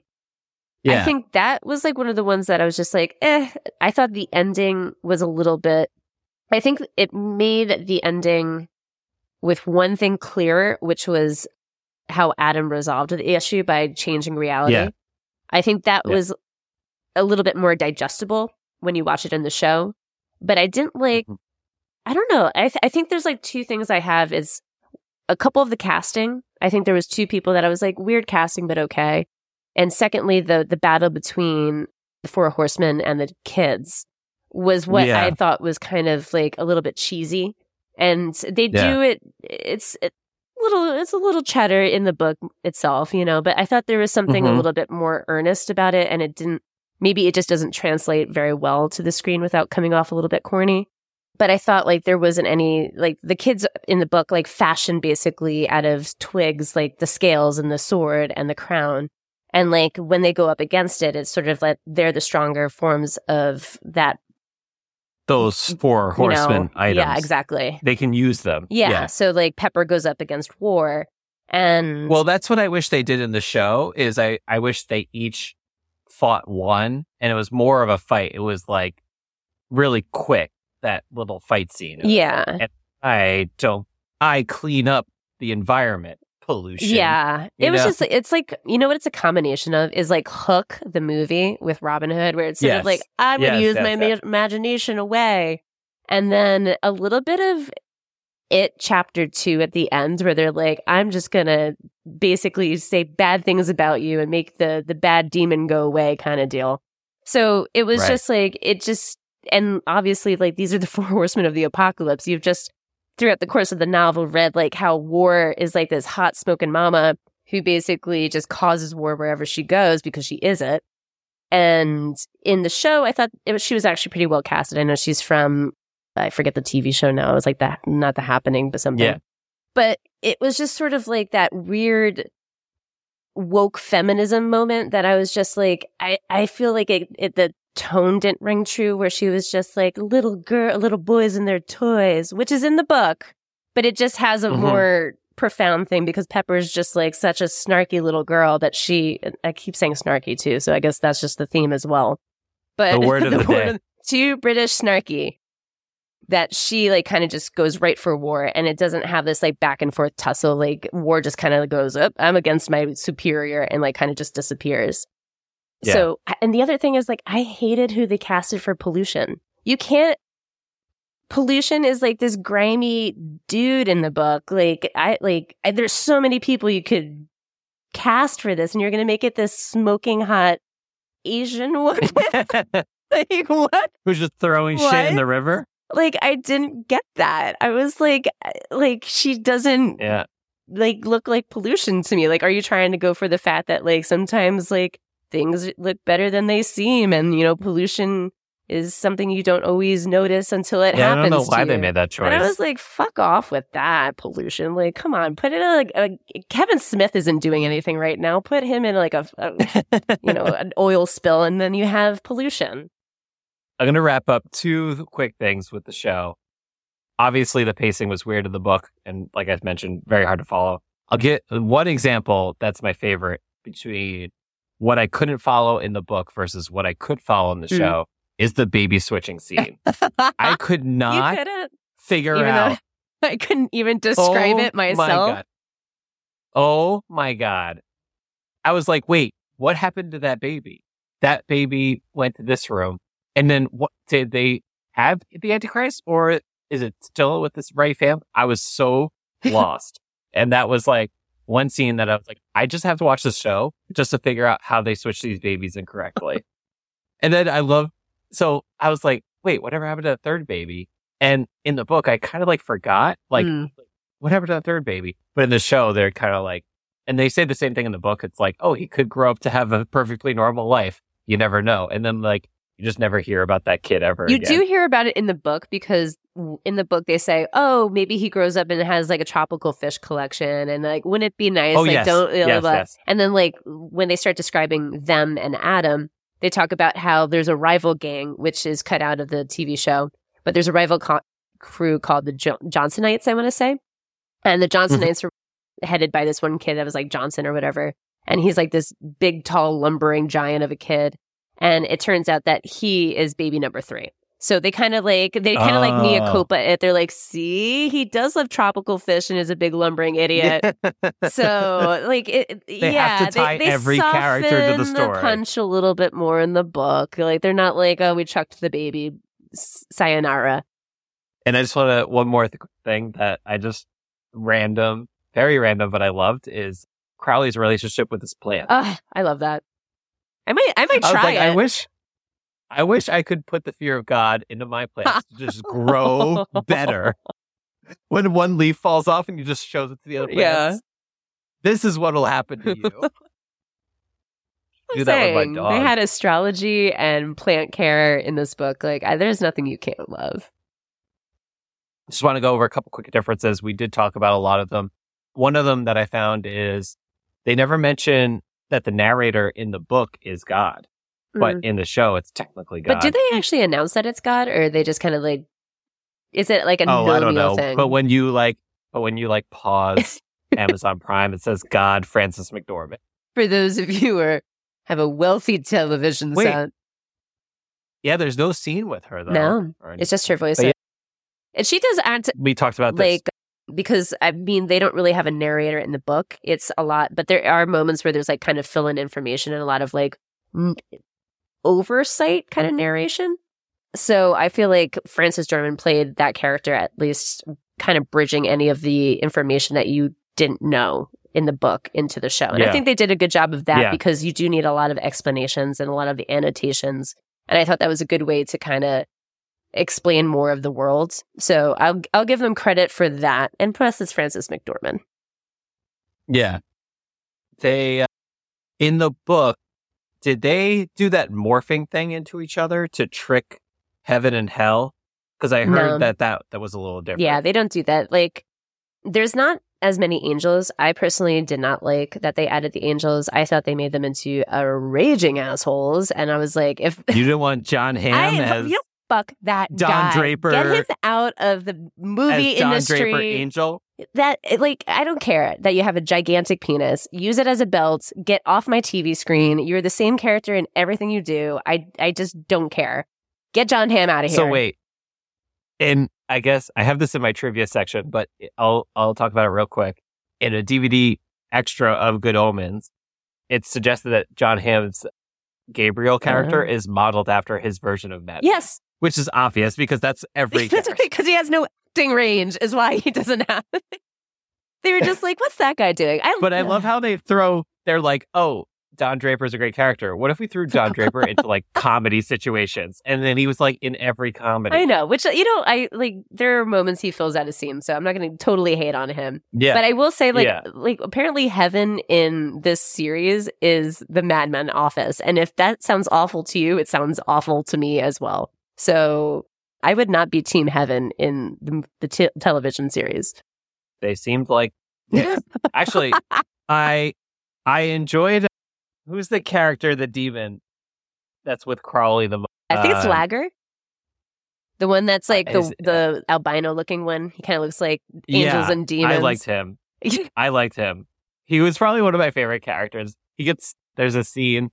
Yeah. I think that was like one of the ones that I was just like, eh. I thought the ending was a little bit. I think it made the ending with one thing clearer, which was how Adam resolved the issue by changing reality. Yeah. I think that Yeah. was a little bit more digestible when you watch it in the show. But I didn't like. Mhm. I don't know. I th- I think there's like two things I have is a couple of the casting. I think there was two people that I was like weird casting, but okay. And secondly, the the battle between the four horsemen and the kids was what Yeah. I thought was kind of like a little bit cheesy. And they Yeah. do it. It's it, little. It's a little chatter in the book itself, you know. But I thought there was something a Mhm. little bit more earnest about it, and it didn't. Maybe it just doesn't translate very well to the screen without coming off a little bit corny but I thought like there wasn't any like the kids in the book like fashion basically out of twigs like the scales and the sword and the crown and like when they go up against it it's sort of like they're the stronger forms of that Those four you know- horsemen items. yeah exactly They can use them. yeah. so like Pepper goes up against war and Well, that's what I wish they did in the show. Is I I wish they each fought one, and it was more of a fight. It was like really quick that little fight scene. Yeah. like, I don't. I clean up the environment pollution. Yeah. It was know? just, it's like, you know what it's a combination of? Is like Hook, the movie with Robin Hood, where it's sort Yes. of like, I'm going to use yes, my ma- imagination away. And then a little bit of it chapter two at the end, where they're like, I'm just going to basically say bad things about you and make the, the bad demon go away kind of deal. So it was Right. just like, it just, and obviously, like, these are the *laughs* four horsemen of the apocalypse. You've just, throughout the course of the novel, read like how war is like this hot smoking mama who basically just causes war wherever she goes because she isn't. And in the show, I thought it was, she was actually pretty well casted. I know she's from, I forget the TV show now. It was like that, not the happening, but something. Yeah. But it was just sort of like that weird woke feminism moment that I was just like, I, I feel like it, it, the tone didn't ring true where she was just like little girl, little boys and their toys, which is in the book, but it just has a Mhm. more profound thing because Pepper's just like such a snarky little girl that she, I keep saying snarky too. So I guess that's just the theme as well. But The *laughs* word of the day. too British snarky that she like kind of just goes right for war and it doesn't have this like back and forth tussle like war just kind of goes up i'm against my superior and like kind of just disappears Yeah. so and the other thing is like i hated who they casted for pollution you can't pollution is like this grimy dude in the book like i like I, there's so many people you could cast for this and you're gonna make it this smoking hot asian *laughs* woman *laughs* like what Who's just throwing shit in the river? like I didn't get that. I was like like she doesn't Yeah. like look like pollution to me. Like are you trying to go for the fact that like sometimes like things look better than they seem and you know pollution is something you don't always notice until it Yeah, I happens. don't know why to they made that choice. And I was like, fuck off with that pollution. Like, come on, put it in like uh, Kevin Smith isn't doing anything right now. Put him in like a, a you know *laughs* an oil spill, and then you have pollution. I'm going to wrap up two quick things with the show. Obviously, the pacing was weird in the book, and like I mentioned, very hard to follow. I'll get one example that's my favorite between what I couldn't follow in the book versus what I could follow in the Mm. show is the baby switching *laughs* scene. I could not figure even out. *laughs* I couldn't even describe Oh it My myself. God. Oh my God. I was like, wait, what happened to that baby? That baby went to this room. And then what did they have the Antichrist or is it still with this Ray fam? I was so *laughs* lost. and that was like one scene that I was like, I just have to watch the show just to figure out how they switch these babies incorrectly. *laughs* and then I love, so I was like, wait, whatever happened to the third baby? And in the book, I kind of like forgot, like, Mm. what happened to the third baby? But in the show, they're kind of like, and they say the same thing in the book. It's like, oh, he could grow up to have a perfectly normal life. You never know. And then like You just never hear about that kid ever. You again. do hear about it in the book because in the book they say, "Oh, maybe he grows up and has like a tropical fish collection," and like, wouldn't it be nice? Oh, like, yes. don't. blah, Yes, blah. yes. And then like when they start describing them and Adam, they talk about how there's a rival gang which is cut out of the TV show, but there's a rival co- crew called the jo- Johnsonites. I want to say, and the mm-hmm. Johnsonites are headed by this one kid that was like Johnson or whatever, and he's like this big, tall, lumbering giant of a kid. And it turns out that he is baby number three. So they kind of like they kind of like Mia Oh. Copa it. They're like, see, he does love tropical fish and is a big lumbering idiot. *laughs* so like it, They yeah, have to tie they, they every character to the story. punch a little bit more in the book. Like they're not like, oh, we chucked the baby, sayonara. And I just want to one more th- thing that I just random, very random, but I loved is Crowley's relationship with his plant. I love that. I might, I might I was try like, it. I wish, I wish I could put the fear of God into my plants to just grow *laughs* better. When one leaf falls off and you just shows it to the other plants. Yeah. this is what will happen to you. *laughs* Do that with my dog. They had astrology and plant care in this book. Like, I, there's nothing you can't love. just want to go over a couple quick differences. We did talk about a lot of them. One of them that I found is they never mention that the narrator in the book is God, but Mm. in the show it's technically God. But do they actually announce that it's God, or are they just kind of like? Is it like a oh, I don't know. thing? But when you like, but when you like pause *laughs* Amazon Prime, it says God Frances McDormand. for those of you who are, have a wealthy television Wait, set, Yeah, there's no scene with her though. No, it's just her voice. Yeah. And she does act we talked about this. like because I mean they don't really have a narrator in the book. It's a lot, but there are moments where there's like kind of fill in information and a lot of like n- oversight kind of narration. So I feel like Francis German played that character at least kind of bridging any of the information that you didn't know in the book into the show. And I think they did a good job of that Yeah. because you do need a lot of explanations and a lot of the annotations. And I thought that was a good way to kind of explain more of the world. So I'll I'll give them credit for that. And plus it's Frances McDormand. Yeah. They, uh, in the book, did they do that morphing thing into each other to trick heaven and hell? Because I heard No. that, that that was a little different. Yeah, they don't do that. Like there's not as many angels. I personally did not like that they added the angels. I thought they made them into a raging assholes. And I was like, if you didn't want Jon *laughs* Hamm I as, you fuck that Don guy. Draper- Get him out of the movie John industry. Draper Angel. that like I don't care that you have a gigantic penis. Use it as a belt. Get off my TV screen. You're the same character in everything you do. I I just don't care. Get Jon Hamm out of here. So wait, and I guess I have this in my trivia section, but I'll I'll talk about it real quick. In a DVD extra of Good Omens, it's suggested that Jon Hamm's Gabriel character Uh-huh. is modeled after his version of Mad. Yes, which is obvious because that's every. *laughs* that's because he has no acting range. Is why he doesn't have. *laughs* they were just *laughs* like, "What's that guy doing?" I, But I love how they throw. They're like, oh, Don Draper's a great character. What if we threw Don Draper into like comedy situations, and then he was like in every comedy? I know, which uh, you know, I like. There are moments he fills out a scene, so I'm not going to totally hate on him. Yeah, But I will say, like, Yeah. like apparently heaven in this series is the Mad Men office, and if that sounds awful to you, it sounds awful to me as well. So I would not be Team Heaven in the, the te- television series. they seemed like. *laughs* Actually, I I enjoyed. Who's the character, the demon, that's with Crowley the most? I think it's Uh, Ligur, the one that's like the is- the albino looking one. He kind of looks like angels Yeah, and demons. I liked him. *laughs* I liked him. He was probably one of my favorite characters. He gets there's a scene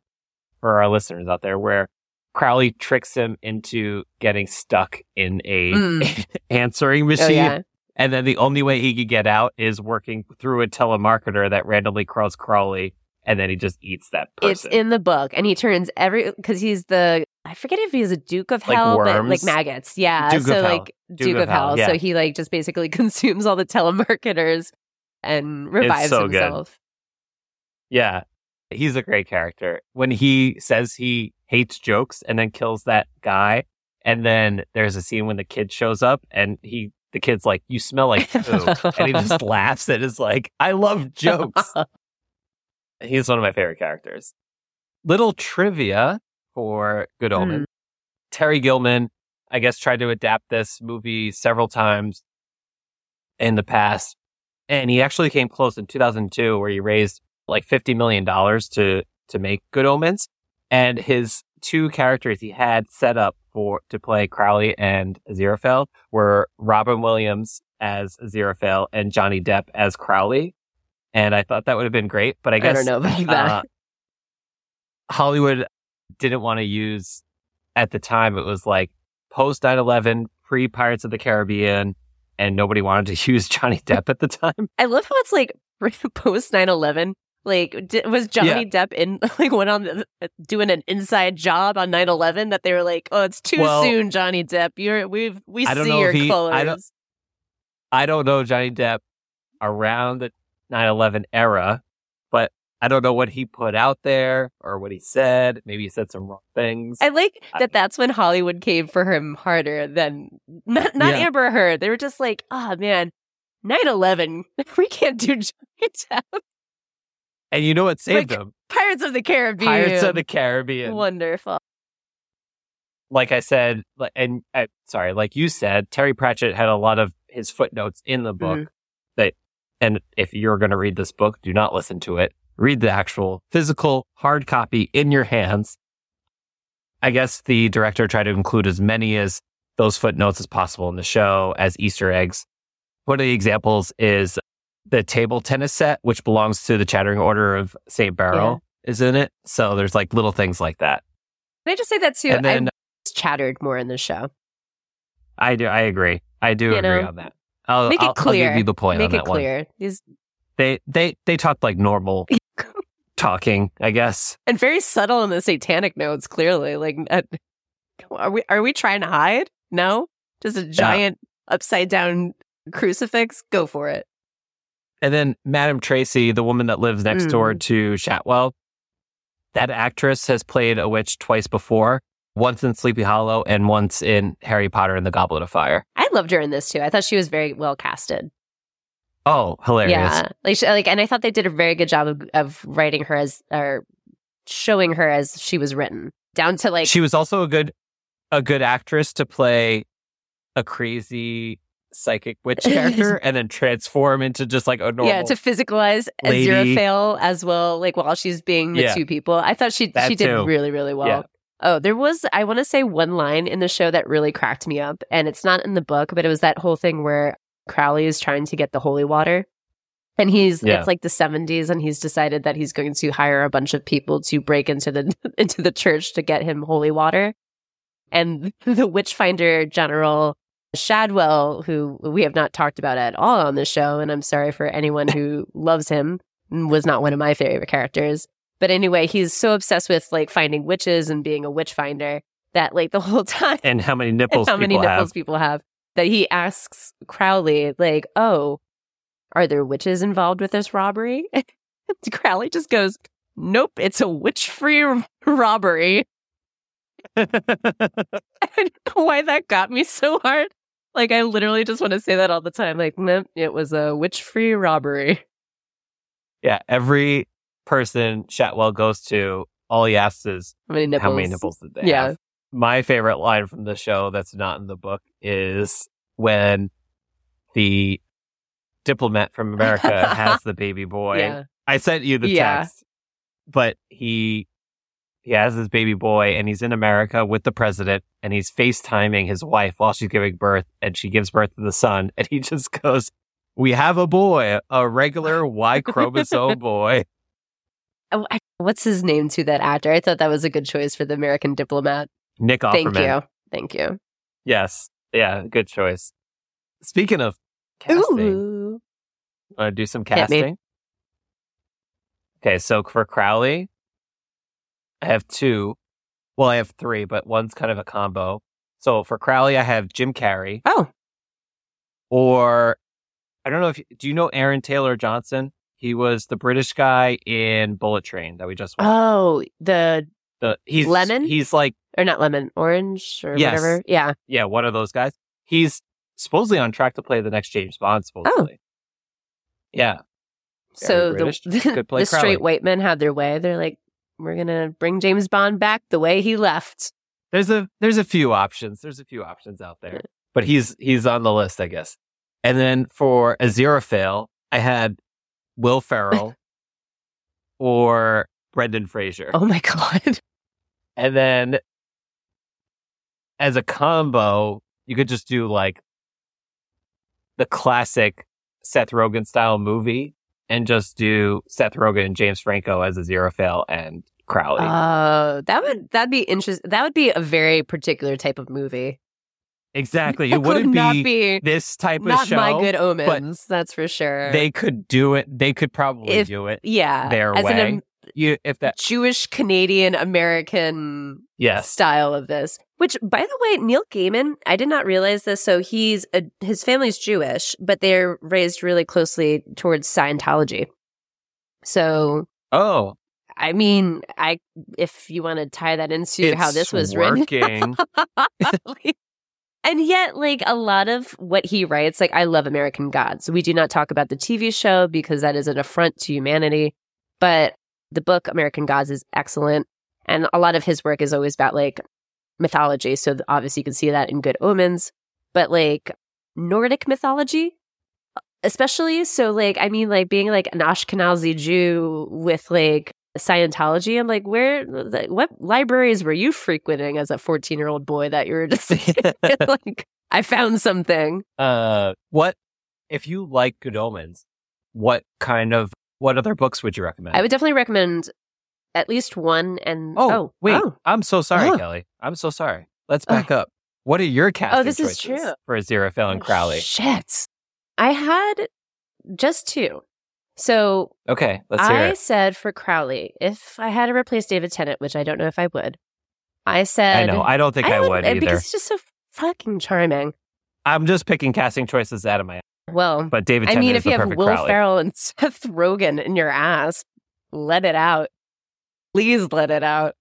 for our listeners out there where Crowley tricks him into getting stuck in a Mm. *laughs* answering oh machine. yeah, And then the only way he could get out is working through a telemarketer that randomly calls Crowley and then he just eats that person. it's in the book, and he turns every because he's the I forget if he's a Duke of Like Hell, but like maggots. Yeah, Duke so Hell. like Duke, of, Hell. yeah. So he like just basically *laughs* consumes all the telemarketers and revives so good. himself. yeah. He's a great character. When he says he hates jokes and then kills that guy, and then there's a scene when the kid shows up and he the kid's like, You smell like poo. and he just laughs and is like, I love jokes. *laughs* He's one of my favorite characters. Little trivia for Good Hmm. Omen. Terry Gilliam, I guess, tried to adapt this movie several times in the past. And he actually came close in 2002 where he raised like $50 million to, to make Good Omens. And his two characters he had set up for, to play Crowley and Aziraphale were Robin Williams as Aziraphale and Johnny Depp as Crowley. And I thought that would have been great, but I guess I don't know about that. uh, Hollywood didn't want to use at the time. It was like post 9/11, pre Pirates of the Caribbean, and nobody wanted to *laughs* use Johnny Depp at the time. I love how it's like *laughs* post 9 11. Like, was Johnny Depp in, *laughs* like, went on the, doing an inside job on 9 11 that they were like, oh, it's too Well, soon, Johnny Depp. You're, we've, we see your he- colors. I don't- I don't know Johnny Depp around the 9/11 era, but I don't know what he put out there or what he said. Maybe he said some wrong things. I like I- that that's when Hollywood came for him harder than *laughs* not, not Yeah. Amber Heard. They were just like, oh man, 9 11, *laughs* we can't do Johnny Depp. And you know what saved Like, him? Pirates of the Caribbean. Pirates of the Caribbean. Wonderful. like I said, and uh, sorry, like you said, Terry Pratchett had a lot of his footnotes in the book Mhm. that, and if you're going to read this book, do not listen to it. Read the actual physical hard copy in your hands. I guess the director tried to include as many as those footnotes as possible in the show as Easter eggs. One of the examples is the table tennis set, which belongs to the Chattering Order of St. Beryl, is in it. So there's like little things like that. Can I just say that too? And then I chattered more in the show. I do. I agree. I do You agree know, on that. I'll, make it I'll- I'll clear. give you the point Make on that one. clear. These They they they talked like normal *laughs* talking, I guess. and very subtle in the satanic notes. Clearly, like, uh, are we are we trying to hide? No, just a giant upside down crucifix. Go for it. And then Madame Tracy, the woman that lives next Mm. door to Shadwell, that actress has played a witch twice before. Once in Sleepy Hollow and once in Harry Potter and the Goblet of Fire. I loved her in this too. I thought she was very well casted. Oh, hilarious. Yeah, like, she, like, and I thought they did a very good job of, of writing her as or showing her as she was written, down to like she was also a good a good actress to play a crazy psychic witch *laughs* character and then transform into just like a normal yeah to physicalize lady. Aziraphale as well, like while she's being the Yeah. two people. I thought she That she did too. really really well. Yeah. Oh, there was I want to say one line in the show that really cracked me up, and it's not in the book, but it was that whole thing where Crowley is trying to get the holy water. And he's Yeah. it's like the 70s and he's decided that he's going to hire a bunch of people to break into the *laughs* into the church to get him holy water. And *laughs* the witchfinder general Shadwell, who we have not talked about at all on this show, and I'm sorry for anyone who loves him, was not one of my favorite characters. But anyway, he's so obsessed with like finding witches and being a witch finder that like the whole *laughs* time and how many nipples *laughs* how many nipples have. people have that he asks Crowley like, "Oh, are there witches involved with this robbery?" *laughs* Crowley just goes, "Nope, it's a witch-free robbery." I don't know why that got me so hard. Like I literally just want to say that all the time. Like, it was a witch-free robbery. yeah, every person Shadwell goes to, all he asks is How many nipples? how many nipples did they Yeah. have. My favorite line from the show that's not in the book is when the diplomat from America has *laughs* the baby boy. Yeah. I sent you the Yeah. text, but he he has this baby boy and he's in America with the president and he's FaceTiming his wife while she's giving birth and she gives birth to the son *laughs* and he just goes, "We have a boy, a regular Y chromosome *laughs* boy." Oh, I- what's his name to that actor? I thought that was a good choice for the American diplomat. Nick Offerman. Thank you. Thank you. Yes. Yeah, good choice. Speaking of casting, Ooh. want to do some casting? Okay, so for Crowley, I have two. Well, I have three, but one's kind of a combo. So for Crowley, I have Jim Carrey, Oh, or I don't know if do you know Aaron Taylor Johnson? He was the British guy in Bullet Train that we just watched. oh, the the, he's Lemon? He's like or not lemon, orange or Yes. whatever. Yeah. yeah, one of those guys. He's supposedly on track to play the next James Bond. Oh. Supposedly, yeah. So British. *laughs* the, Could play the straight white men had their way. They're like, we're gonna bring James Bond back the way he left. there's a there's a few options. There's a few options out there, but he's he's on the list, I guess. And then for Aziraphale, I had Will Ferrell *laughs* or Brendan Fraser. Oh my god. *laughs* And then as a combo, you could just do like the classic Seth Rogen style movie and just do Seth Rogen and James Franco as a zero Aziraphale and Crowley. Uh, that would that'd be interesting. That would be a very particular type of movie. exactly. *laughs* It wouldn't would not be, be this type of not show. my good omens. That's for sure. They could do it. They could probably If- do it yeah, their as way. an you, if that, Jewish Canadian American yes. style of this. Which, by the way, Neil Gaiman, I did not realize this. So he's a, his family's Jewish, but they're raised really closely towards Scientology. So, Oh, I mean, I if you want to tie that into how this was written, *laughs* and yet, like a lot of what he writes, like I love American Gods. We do not talk about the TV show because that is an affront to humanity. But the book American Gods is excellent, and a lot of his work is always about like mythology. So obviously, you can see that in Good Omens, but like Nordic mythology, especially. So like, I mean, like being like an Ashkenazi Jew with like Scientology. I'm like, where, what libraries were you frequenting as a 14 year old boy that you were just *laughs* *laughs* like, I found something. uh, what if you like Good Omens? What kind of what other books would you recommend? I would definitely recommend at least one. And oh, wait, oh. I'm so sorry, Oh. Kelly. I'm so sorry. Let's back up. What are your casting Oh, this is choices true. for Aziraphale and Crowley? Shit. I had just two. So Okay, let's hear I it. said for Crowley, if I had to replace David Tennant, which I don't know if I would, I said I know. I don't think I, would- would uh, either. because he's just so fucking charming. I'm just picking casting choices out of my. Ass. Well, But David I Tennant mean, is if you have Will Crowley. Ferrell and *laughs* Seth Rogen in your ass, let it out. Please let it out.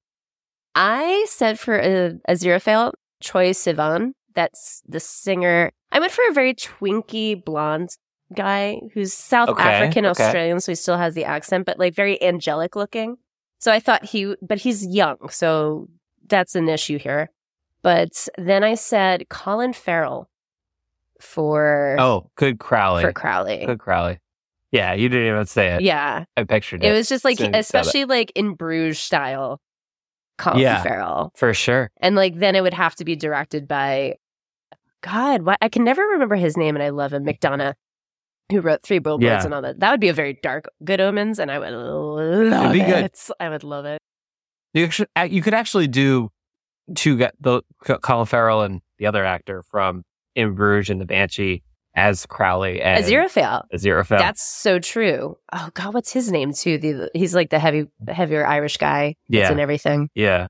I said for uh, Aziraphale, Troye Sivan. That's the singer. I went for a very twinky blonde guy who's South Okay, African okay. Australian, so he still has the accent, but like very angelic looking. So I thought he, but he's young, so that's an issue here. But then I said Colin Farrell for Oh, good Crowley. for Crowley. Good Crowley. Yeah, you didn't even say it. Yeah, I pictured it. it was just like, soon as you said it. especially like in Bruges style, Colin Yeah. Farrell, for sure. and like then it would have to be directed by God. What I can never remember his name, and I love him, McDonagh, who wrote Three Billboards Yeah. and all that. That would be a very dark Good Omens, and I would love be good. it. I would love it. You actually, you could actually do two the Colin Farrell and the other actor from In Bruges and the Banshee as Crowley and Aziraphale. Aziraphale. That's so true. Oh God, what's his name too? The, he's like the heavy, heavier Irish guy. Yeah. in everything. yeah.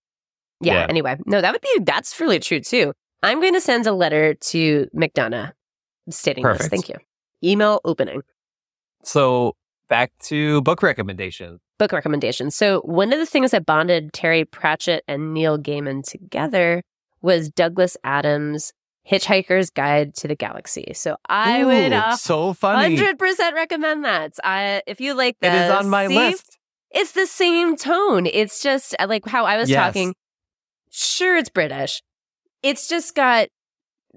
Yeah, Yeah. Anyway, no, that would be that's really true too. I'm going to send a letter to McDonagh stating this. Thank you. Email opening. So back to book recommendations. Book recommendations. So one of the things that bonded Terry Pratchett and Neil Gaiman together was Douglas Adams' Hitchhiker's Guide to the Galaxy. So I would uh, so funny. hundred percent recommend that. I if you like It it is on my list. It's the same tone. It's just uh, like how I was Yes. talking. Sure, it's British. It's just got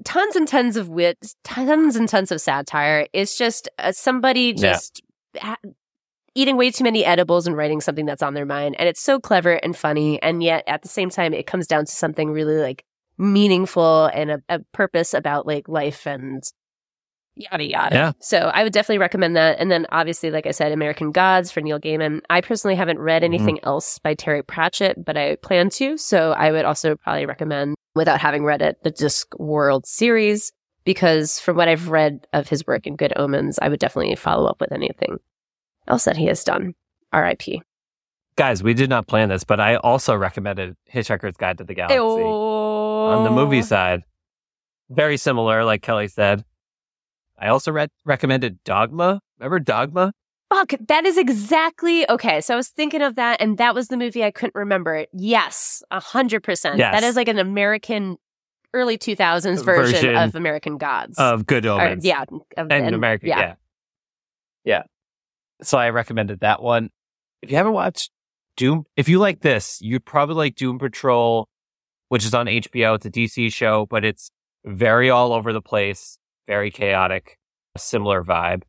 tons and tons of wit, tons and tons of satire. It's just uh, somebody Yeah. just ha- eating way too many edibles and writing something that's on their mind. And it's so clever and funny. And yet at the same time, it comes down to something really like meaningful and a, a purpose about like life and yada yada. Yeah. So I would definitely recommend that. And then obviously, like I said, American Gods for Neil Gaiman. I personally haven't read Mm-hmm. anything else by Terry Pratchett, but I plan to. So I would also probably recommend, without having read it, the Discworld series. Because from what I've read of his work in Good Omens, I would definitely follow up with anything else that he has done. R.I.P. Guys, we did not plan this, but I also recommended Hitchhiker's Guide to the Galaxy on the movie side. Very similar, like Kelly said. I also read recommended Dogma. Remember Dogma? Fuck, that is exactly okay. So I was thinking of that, and that was the movie I couldn't remember. Yes, a hundred percent. That is like an American early two thousands version, Version of American Gods. Of Good Or, Omens. yeah, of- and, American. Yeah. yeah. So I recommended that one. If you haven't watched Doom, if you like this, you'd probably like Doom Patrol which is on HBO. It's a DC show, but it's very all over the place, very chaotic, a similar vibe.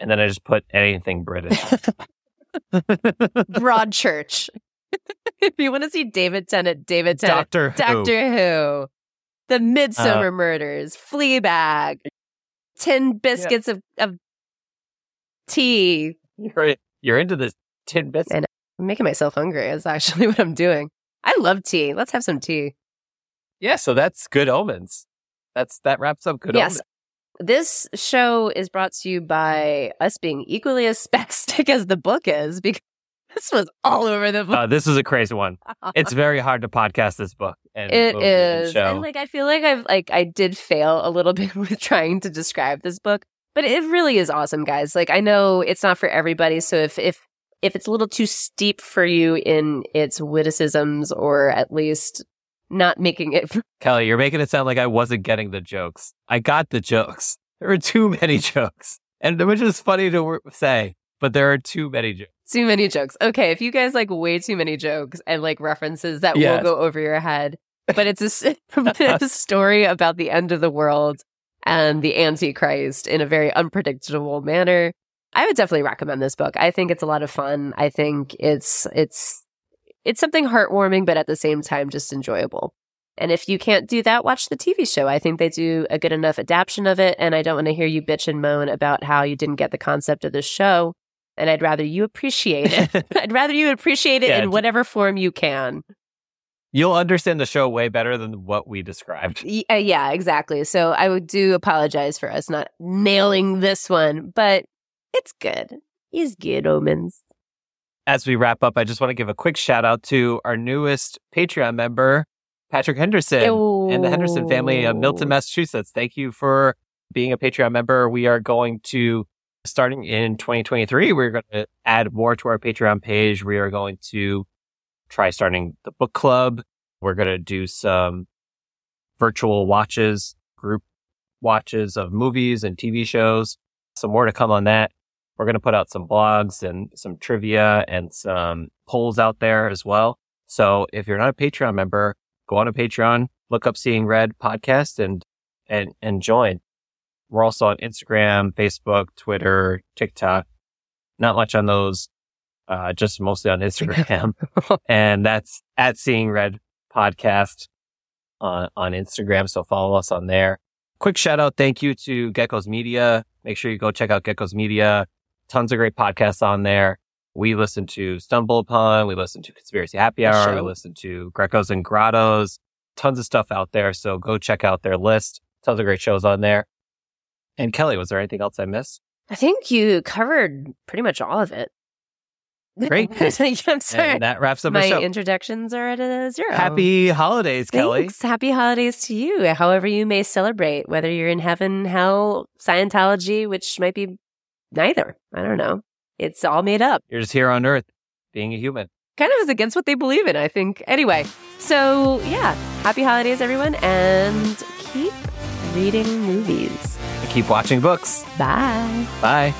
And then I just put anything British. *laughs* Broadchurch. *laughs* if you want to see David Tennant, David Tennant, Doctor Who. Doctor Who, The Midsomer uh, Murders, Fleabag, Tin Biscuits of, of Tea. You're, you're into this tin bits. And- I'm making myself hungry. Is actually *laughs* what I'm doing. I love tea. Let's have some tea. Yeah, so that's good omens. That's that wraps up good yes. omens. This show is brought to you by us being equally as *laughs* spastic as the book is because *laughs* this was all over the book. Uh, this is a crazy one. It's very *laughs* hard to podcast this book. And It movie and And like I feel like I've like I did fail a little bit with trying to describe this book, but it really is awesome, guys. Like I know it's not for everybody, so if if if it's a little too steep for you in its witticisms or at least not making it *laughs* Kelly, you're making it sound like I wasn't getting the jokes. I got the jokes. *laughs* There were too many jokes, and which is funny to say, but there are too many jokes. too many jokes. Okay, if you guys like way too many jokes and like references that Yes. will go over your head, but it's a, *laughs* a story about the end of the world and the Antichrist in a very unpredictable manner. I would definitely recommend this book. I think it's a lot of fun. I think it's it's it's something heartwarming, but at the same time just enjoyable. And if you can't do that, watch the TV show. I think they do a good enough adaptation of it. And I don't want to hear you bitch and moan about how you didn't get the concept of the show. And I'd rather you appreciate it. *laughs* I'd rather you appreciate it Yeah, in whatever form you can. You'll understand the show way better than what we described. Uh, yeah, exactly. So I would do apologize for us not nailing this one, but it's good. He's good, Omens. As we wrap up, I just want to give a quick shout out to our newest Patreon member, Patrick Henderson, and the Henderson family of Milton, Massachusetts. Thank you for being a Patreon member. We are going to, starting in 2023, we're going to add more to our Patreon page. We are going to try starting the book club. We're going to do some virtual watches, group watches of movies and TV shows. Some more to come on that. We're going to put out some blogs and some trivia and some polls out there as well. So if you're not a Patreon member, go on to Patreon, look up Seeing Read podcast and, and, and join. We're also on Instagram, Facebook, Twitter, TikTok. Not much on those, uh, just mostly on Instagram. *laughs* *laughs* and that's at Seeing Read podcast on, on Instagram. So follow us on there. Quick shout out. Thank you to Gecko's Media. Make sure you go check out Gecko's Media. Tons of great podcasts on there. We listen to Stumble Upon. We listen to Conspiracy Happy Hour. We listen to Grecos and Grottos. Tons of stuff out there. So go check out their list. Tons of great shows on there. And Kelly, was there anything else I missed? I think you covered pretty much all of it. Great. *laughs* I'm sorry. *laughs* And that wraps up My show. introductions are at a zero. Happy holidays, Kelly. Thanks. Happy holidays to you, however you may celebrate, whether you're in heaven, hell, Scientology, which might be neither. I don't know. It's all made up. You're just here on Earth, being a human. Kind of is against what they believe in, I think. Anyway, so yeah, happy holidays, everyone, and keep reading movies. And keep watching books. Bye. Bye.